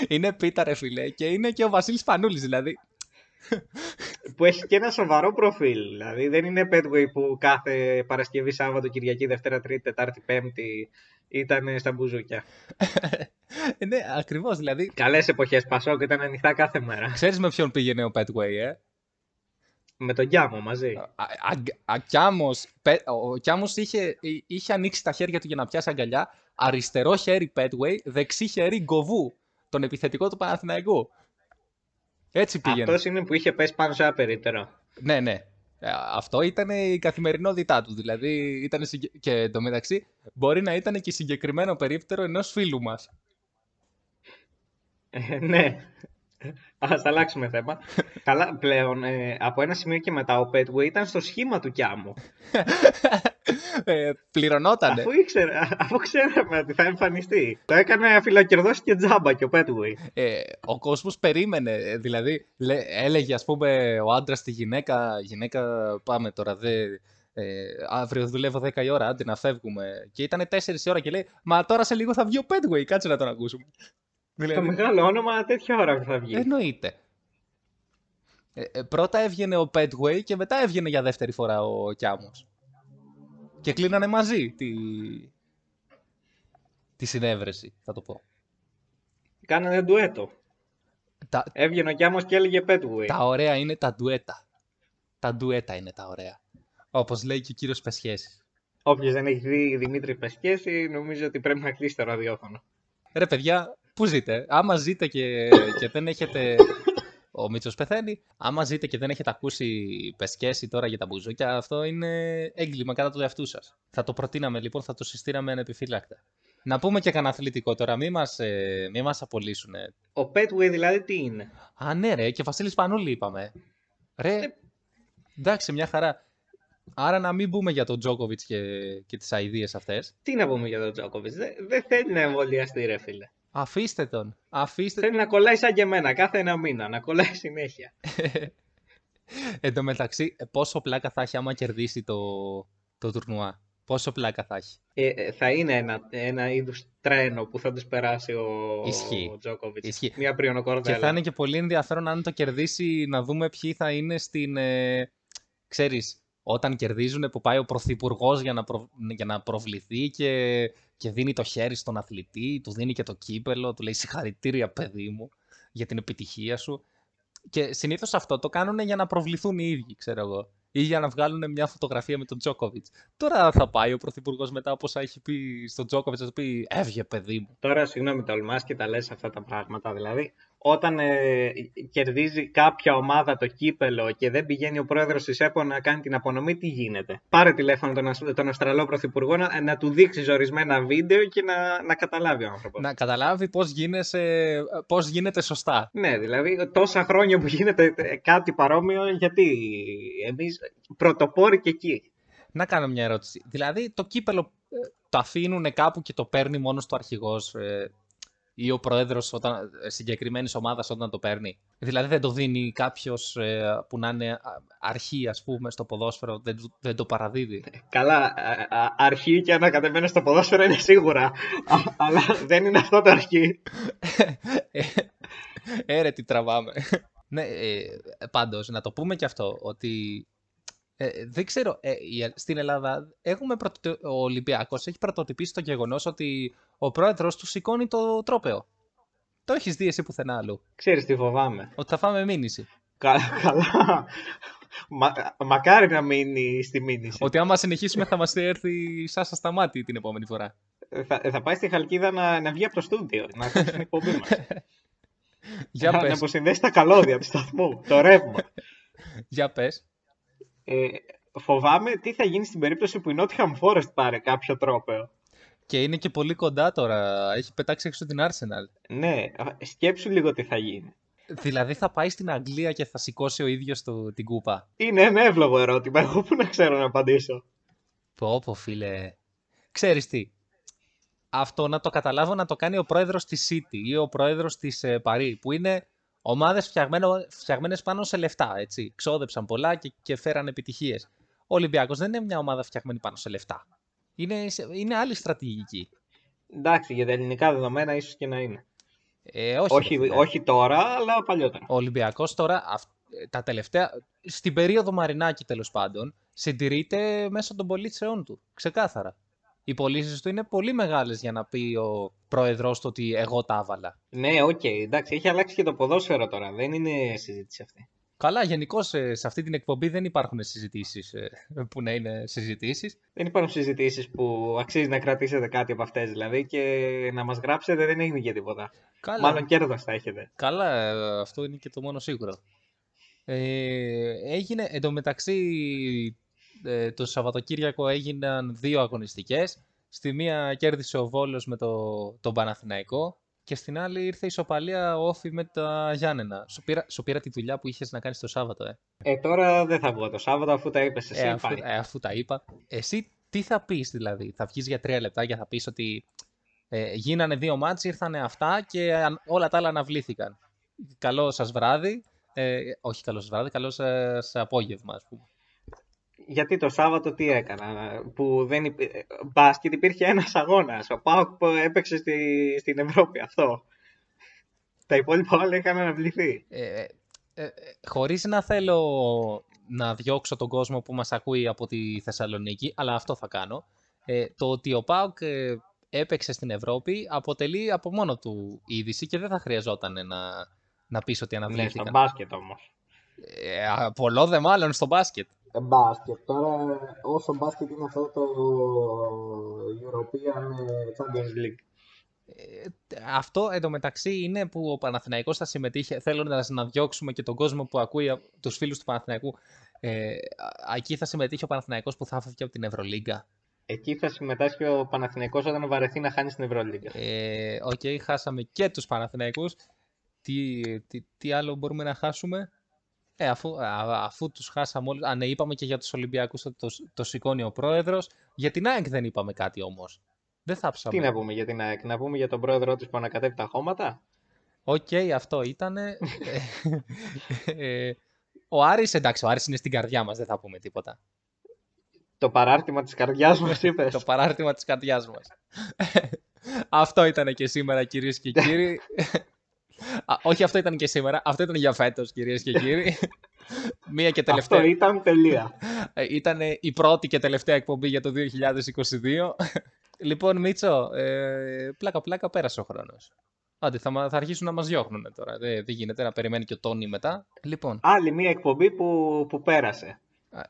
Είναι πίτα ρε φίλε και είναι και ο Βασίλης Πανούλης δηλαδή. Που έχει και ένα σοβαρό προφίλ. Δηλαδή δεν είναι Petway που κάθε Παρασκευή, Σάββατο, Κυριακή, Δευτέρα, Τρίτη, Τετάρτη, Πέμπτη ήταν στα μπουζούκια. ναι, ακριβώς δηλαδή. Καλές εποχές Πασόκ ήταν ανοιχτά κάθε μέρα. Ξέρεις με ποιον πήγαινε ο Petway, ε; Με τον Κιάμο μαζί. Α, α, α, Κιάμος, Πε- ο Κιάμος είχε, είχε ανοίξει τα χέρια του για να πιάσει αγκαλιά. Αριστερό χέρι Petway, δεξί χέρι Γκοβού, τον επιθετικό του Παναθηναϊκού. Έτσι πήγαινε. Αυτός είναι που είχε πέσει πάνω σε ένα περίπτερο. Ναι, ναι. Ε, Αυτό ήταν η καθημερινότητά του. Δηλαδή, ήταν συγκε... και εντωμεταξύ μπορεί να ήταν και συγκεκριμένο περίπτερο ενός φίλου μας. Ε, ναι. Ας αλλάξουμε θέμα. Καλά, πλέον ε, από ένα σημείο και μετά ο Petway ήταν στο σχήμα του Κιάμου. ε, πληρωνότανε. Αφού, ήξερα, αφού ξέραμε ότι θα εμφανιστεί. Το έκανε αφιλοκερδός και τζάμπα και ο Petway. Ε, ο κόσμος περίμενε. ε, Δηλαδή, λέ, έλεγε ας πούμε ο άντρας στη γυναίκα, γυναίκα πάμε τώρα, δε, ε, αύριο δουλεύω 10 η ώρα, άντε να φεύγουμε. Και ήταν 4 η ώρα και λέει, μα τώρα σε λίγο θα βγει ο Petway, κάτσε να τον ακούσουμε. Το Δηλαδή, μεγάλο όνομα τέτοια ώρα που θα βγει. Εννοείται. Ε, ε, πρώτα έβγαινε ο Petway και μετά έβγαινε για δεύτερη φορά ο Κιάμος. Και κλείνανε μαζί τη, τη συνέβρεση, θα το πω. Κάνανε ντουέτο. Τα, Έβγαινε ο Κιάμος και έλεγε Petway. τα ωραία είναι τα ντουέτα. Τα ντουέτα είναι τα ωραία. Όπως λέει και ο κύριος Πεσχέσης. Όποιος δεν έχει δει Δημήτρη Πεσκέση, νομίζω ότι πρέπει να κλείσει το ραδιόφωνο. Ρε παιδιά, πού ζείτε; Άμα ζείτε και, και δεν έχετε... Ο Μίτσος πεθαίνει. Άμα ζείτε και δεν έχετε ακούσει πεσκέση τώρα για τα μπουζούκια, αυτό είναι έγκλημα κατά του εαυτού σας. Θα το προτείναμε λοιπόν, θα το συστήναμε ανεπιφύλακτα. Να πούμε και κανένα αθλητικό τώρα, μη μας, ε, μη μας απολύσουνε. Ο Petway δηλαδή τι είναι; Α, ναι ρε, και Βασίλης Πανούλη είπαμε. Ρε, εντάξει, μια χαρά. Άρα να μην μπούμε για τον Τζόκοβιτς και, και τις αηδίες αυτές. Τι να πούμε για τον Τζόκοβιτ. Δεν δεν θέλει να εμβολιαστεί, ρε φίλε. Αφήστε τον. Αφήστε Θέλει να κολλάει σαν και εμένα κάθε ένα μήνα. Να κολλάει συνέχεια. Εν τω μεταξύ, πόσο πλάκα θα έχει άμα κερδίσει το, το τουρνουά; Πόσο πλάκα θα έχει; Ε, ε, θα είναι ένα, ένα είδους τρένο που θα τους περάσει ο, Ισχύει. ο Τζόκοβιτς. Ισχύει. Μια Και πριονοκόρδα. θα είναι και πολύ ενδιαφέρον αν το κερδίσει να δούμε ποιοι θα είναι στην... Ε, ξέρεις, όταν κερδίζουν που πάει ο Πρωθυπουργός για, να προ- για να προβληθεί και, και δίνει το χέρι στον αθλητή, του δίνει και το κύπελο, του λέει συγχαρητήρια παιδί μου για την επιτυχία σου. Και συνήθως αυτό το κάνουν για να προβληθούν οι ίδιοι, ξέρω εγώ. Ή για να βγάλουν μια φωτογραφία με τον Τζόκοβιτς. Τώρα θα πάει ο Πρωθυπουργός μετά από όσα έχει πει στον Τζόκοβιτς, θα του πει Έβγε, παιδί μου. Τώρα, συγγνώμη, τολμάς και τα λες αυτά τα πράγματα. Δηλαδή, όταν ε, κερδίζει κάποια ομάδα το κύπελο και δεν πηγαίνει ο πρόεδρος της ΕΠΟ να κάνει την απονομή, τι γίνεται; Πάρε τηλέφωνο τον, Ασ- τον Αυστραλό Πρωθυπουργό να, να του δείξεις ορισμένα βίντεο και να, να καταλάβει ο άνθρωπος. Να καταλάβει πώς, γίνεσαι, πώς γίνεται σωστά. Ναι, δηλαδή τόσα χρόνια που γίνεται ε, κάτι παρόμοιο, γιατί εμείς πρωτοπόροι και εκεί. Να κάνω μια ερώτηση. Δηλαδή, το κύπελο ε, το αφήνουν κάπου και το παίρνει μόνος του αρχηγός ε, ή ο πρόεδρος όταν, ε, συγκεκριμένης ομάδας όταν το παίρνει. Δηλαδή, δεν το δίνει κάποιος ε, που να είναι α, αρχή, ας πούμε, στο ποδόσφαιρο, δεν, του- δεν το παραδίδει. Καλά, α- α- αρχή και ανακατεμένο στο ποδόσφαιρο είναι σίγουρα, Α- αλλά δεν είναι αυτό το αρχή. Έρε, τι τραβάμε. ναι, ε, πάντως, να το πούμε και αυτό, ότι ε, δεν ξέρω, ε, η- στην Ελλάδα έχουμε πρωτο- ο Ολυμπιακός έχει πρωτοτυπήσει το γεγονός ότι ο πρόεδρος του σηκώνει το τρόπεο. Το έχεις δει εσύ πουθενά αλλού. Ξέρεις τι φοβάμαι. Ότι θα φάμε μήνυση. Κα- καλά. Μα, μακάρι να μείνει στη μήνυση. Ότι άμα συνεχίσουμε θα μας έρθει σάσα στα μάτι την επόμενη φορά. Θα, θα πάει στη Χαλκίδα να, να βγει από το στούντιο, να κάνει την εκπομπή μας. Για να, να πες, αποσυνδέσει τα καλώδια του σταθμού, το ρεύμα. για πες. Ε, φοβάμαι τι θα γίνει στην περίπτωση που η Nottingham Forest πάρει κάποιο τρόπεο. Και είναι και πολύ κοντά τώρα. Έχει πετάξει έξω την Arsenal. Ναι, α, σκέψου λίγο τι θα γίνει. Δηλαδή θα πάει στην Αγγλία και θα σηκώσει ο ίδιος το, την κούπα. Είναι ένα εύλογο ερώτημα. Εγώ που να ξέρω να απαντήσω. Πω πω φίλε. Ξέρεις τι. Αυτό να το καταλάβω να το κάνει ο πρόεδρος της City ή ο πρόεδρος της ε, Παρί που είναι ομάδες φτιαγμένο- φτιαγμένες πάνω σε λεφτά, έτσι. Ξόδεψαν πολλά και, και φέραν επιτυχίες. Ο Ολυμπιακός δεν είναι μια ομάδα φτιαγμένη πάνω σε λεφτά. Είναι, σε- είναι άλλη στρατηγική. Εντάξει, για τα ελληνικά δεδομένα ίσως και να είναι. Ε, όχι, Όχι, ρε φίλε. όχι τώρα, αλλά παλιότερα. Ο Ολυμπιακός τώρα, αυ- τα τελευταία, στην περίοδο Μαρινάκη τέλος πάντων, συντηρείται μέσω των πωλήσεών του. Ξεκάθαρα. Οι πωλήσεις του είναι πολύ μεγάλες για να πει ο πρόεδρος του ότι εγώ τα έβαλα. Ναι, οκ, εντάξει, έχει αλλάξει και το ποδόσφαιρο τώρα. Δεν είναι συζήτηση αυτή. Καλά, γενικώς σε αυτή την εκπομπή δεν υπάρχουν συζητήσεις ε, που να είναι συζητήσεις. Δεν υπάρχουν συζητήσεις που αξίζει να κρατήσετε κάτι από αυτές δηλαδή και να μας γράψετε δεν έγινε και τίποτα. Καλά, Μάλλον κέρδος θα έχετε. καλά ε, αυτό είναι και το μόνο σίγουρο. Ε, έγινε, εντωμεταξύ ε, το Σαββατοκύριακο έγιναν δύο αγωνιστικές. Στη μία κέρδισε ο Βόλος με το, τον Παναθηναϊκό και στην άλλη ήρθε η ισοπαλία όφη με τα Γιάννενα. Σου πήρα, σου πήρα τη δουλειά που είχες να κάνεις το Σάββατο, ε. Ε, τώρα δεν θα βγω το Σάββατο αφού τα είπες εσύ. ε, αφού, πάλι. ε, αφού τα είπα. Εσύ τι θα πεις δηλαδή, θα βγεις για τρία λεπτά και θα πεις ότι ε, γίνανε δύο μάτς, ήρθανε αυτά και αν- όλα τα άλλα αναβλήθηκαν. Καλό σας βράδυ, ε, όχι καλό σας βράδυ, καλό σας απόγευμα ας πούμε. Γιατί το Σάββατο τι έκανα, που δεν υπή... μπάσκετ υπήρχε ένας αγώνας, ο Πάοκ που έπαιξε στη... στην Ευρώπη, αυτό. Τα υπόλοιπα όλα είχαν αναβληθεί. Ε, ε, ε, χωρίς να θέλω να διώξω τον κόσμο που μας ακούει από τη Θεσσαλονίκη, αλλά αυτό θα κάνω, ε, το ότι ο ΠΑΟΚ ε, έπαιξε στην Ευρώπη αποτελεί από μόνο του είδηση και δεν θα χρειαζόταν να, να πεις ότι Ναι, στο αναβλήθηκαν. μπάσκετ όμως. Ε, α, πολλό δε μάλλον στο μπάσκετ. Ε, Μπάσκετ. Τώρα, όσο μπάσκετ είναι αυτό το European Champions League. Ε, αυτό εντωμεταξύ είναι που ο Παναθηναϊκός θα συμμετείχε, θέλοντας να διώξουμε και τον κόσμο που ακούει α- τους φίλους του Παναθηναϊκού, ε, α- εκεί θα συμμετείχε ο Παναθηναϊκός που θα έφευγε από την Ευρωλίγκα. Εκεί θα συμμετάσχει ο Παναθηναϊκός όταν βαρεθεί να χάνει στην Ευρωλίγκα. Ε, Οκ, χάσαμε και τους Παναθηναϊκούς. Τι, τι, τι άλλο μπορούμε να χάσουμε; Ε, αφού, α- αφού τους χάσαμε όλους. Α, ναι, είπαμε και για τους Ολυμπιακούς ότι το, το σηκώνει ο πρόεδρος. Για την ΑΕΚ δεν είπαμε κάτι όμως. Δεν θάψαμε. Τι να πούμε για την ΑΕΚ, να πούμε για τον πρόεδρό της που ανακατεύει τα χώματα; Οκ, αυτό ήτανε. ε, ο Άρης, εντάξει, ο Άρης είναι στην καρδιά μας, δεν θα πούμε τίποτα. Το παράρτημα της καρδιάς μας είπες. το παράρτημα της καρδιάς μας. αυτό ήταν και σήμερα, κυρίες και κύριοι. Α, όχι, αυτό ήταν και σήμερα. Αυτό ήταν για φέτος, κυρίες και κύριοι. Μία και τελευταία. Αυτό ήταν τελεία. ήταν η πρώτη και τελευταία εκπομπή για το 2022. λοιπόν, Μίτσο, ε, πλάκα-πλάκα πέρασε ο χρόνος. Άντε, θα, μα- θα αρχίσουν να μας διώχνουν τώρα. Δεν, δεν γίνεται να περιμένει και ο Τόνι μετά. Λοιπόν, Άλλη μία εκπομπή που, που πέρασε.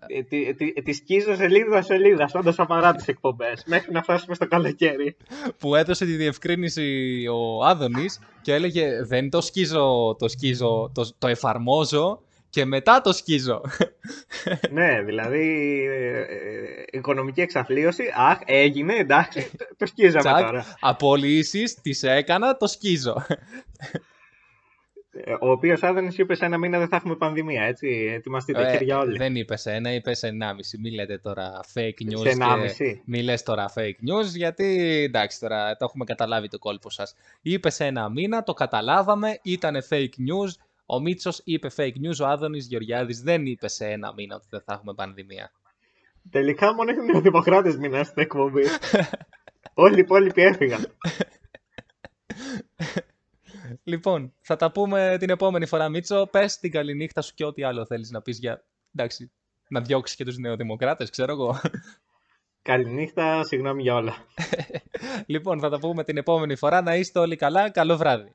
Ε, τη, τη, τη σκίζω σελίδα σελίδα, όντω απαρά τις εκπομπές, μέχρι να φτάσουμε στο καλοκαίρι. που έδωσε τη διευκρίνηση ο Άδωνης και έλεγε δεν το σκίζω, το σκίζω, το, το εφαρμόζω και μετά το σκίζω. ναι, δηλαδή ε, ε, οικονομική εξαθλίωση. Αχ, έγινε, εντάξει, το, το σκίζαμε Τσακ, τώρα. απολύσεις, τις έκανα, το σκίζω. Ε, Ο οποίος Άδωνη είπε σε ένα μήνα δεν θα έχουμε πανδημία, έτσι. Ετοιμαστείτε, Ε, χέρια όλοι. δεν είπε ένα, είπε ενάμιση. Μην λέτε τώρα fake news. Σε ενάμιση. Και... Μην λες τώρα fake news, γιατί εντάξει τώρα το έχουμε καταλάβει το κόλπο σας. Είπε σε ένα μήνα, το καταλάβαμε, ήταν fake news. Ο Μίτσος είπε fake news, ο Άδωνης Γεωργιάδης δεν είπε σε ένα μήνα ότι δεν θα έχουμε πανδημία. Τελικά μόνο οι νεοδημοκράτες μείναν στην εκπομπή. Όλοι οι υπόλοιποι έφυγαν. Λοιπόν, θα τα πούμε την επόμενη φορά, Μίτσο. Πες την καληνύχτα σου και ό,τι άλλο θέλεις να πεις για... Εντάξει, να διώξεις και τους νεοδημοκράτες, ξέρω εγώ. Καληνύχτα, συγγνώμη για όλα. λοιπόν, θα τα πούμε την επόμενη φορά. Να είστε όλοι καλά. Καλό βράδυ.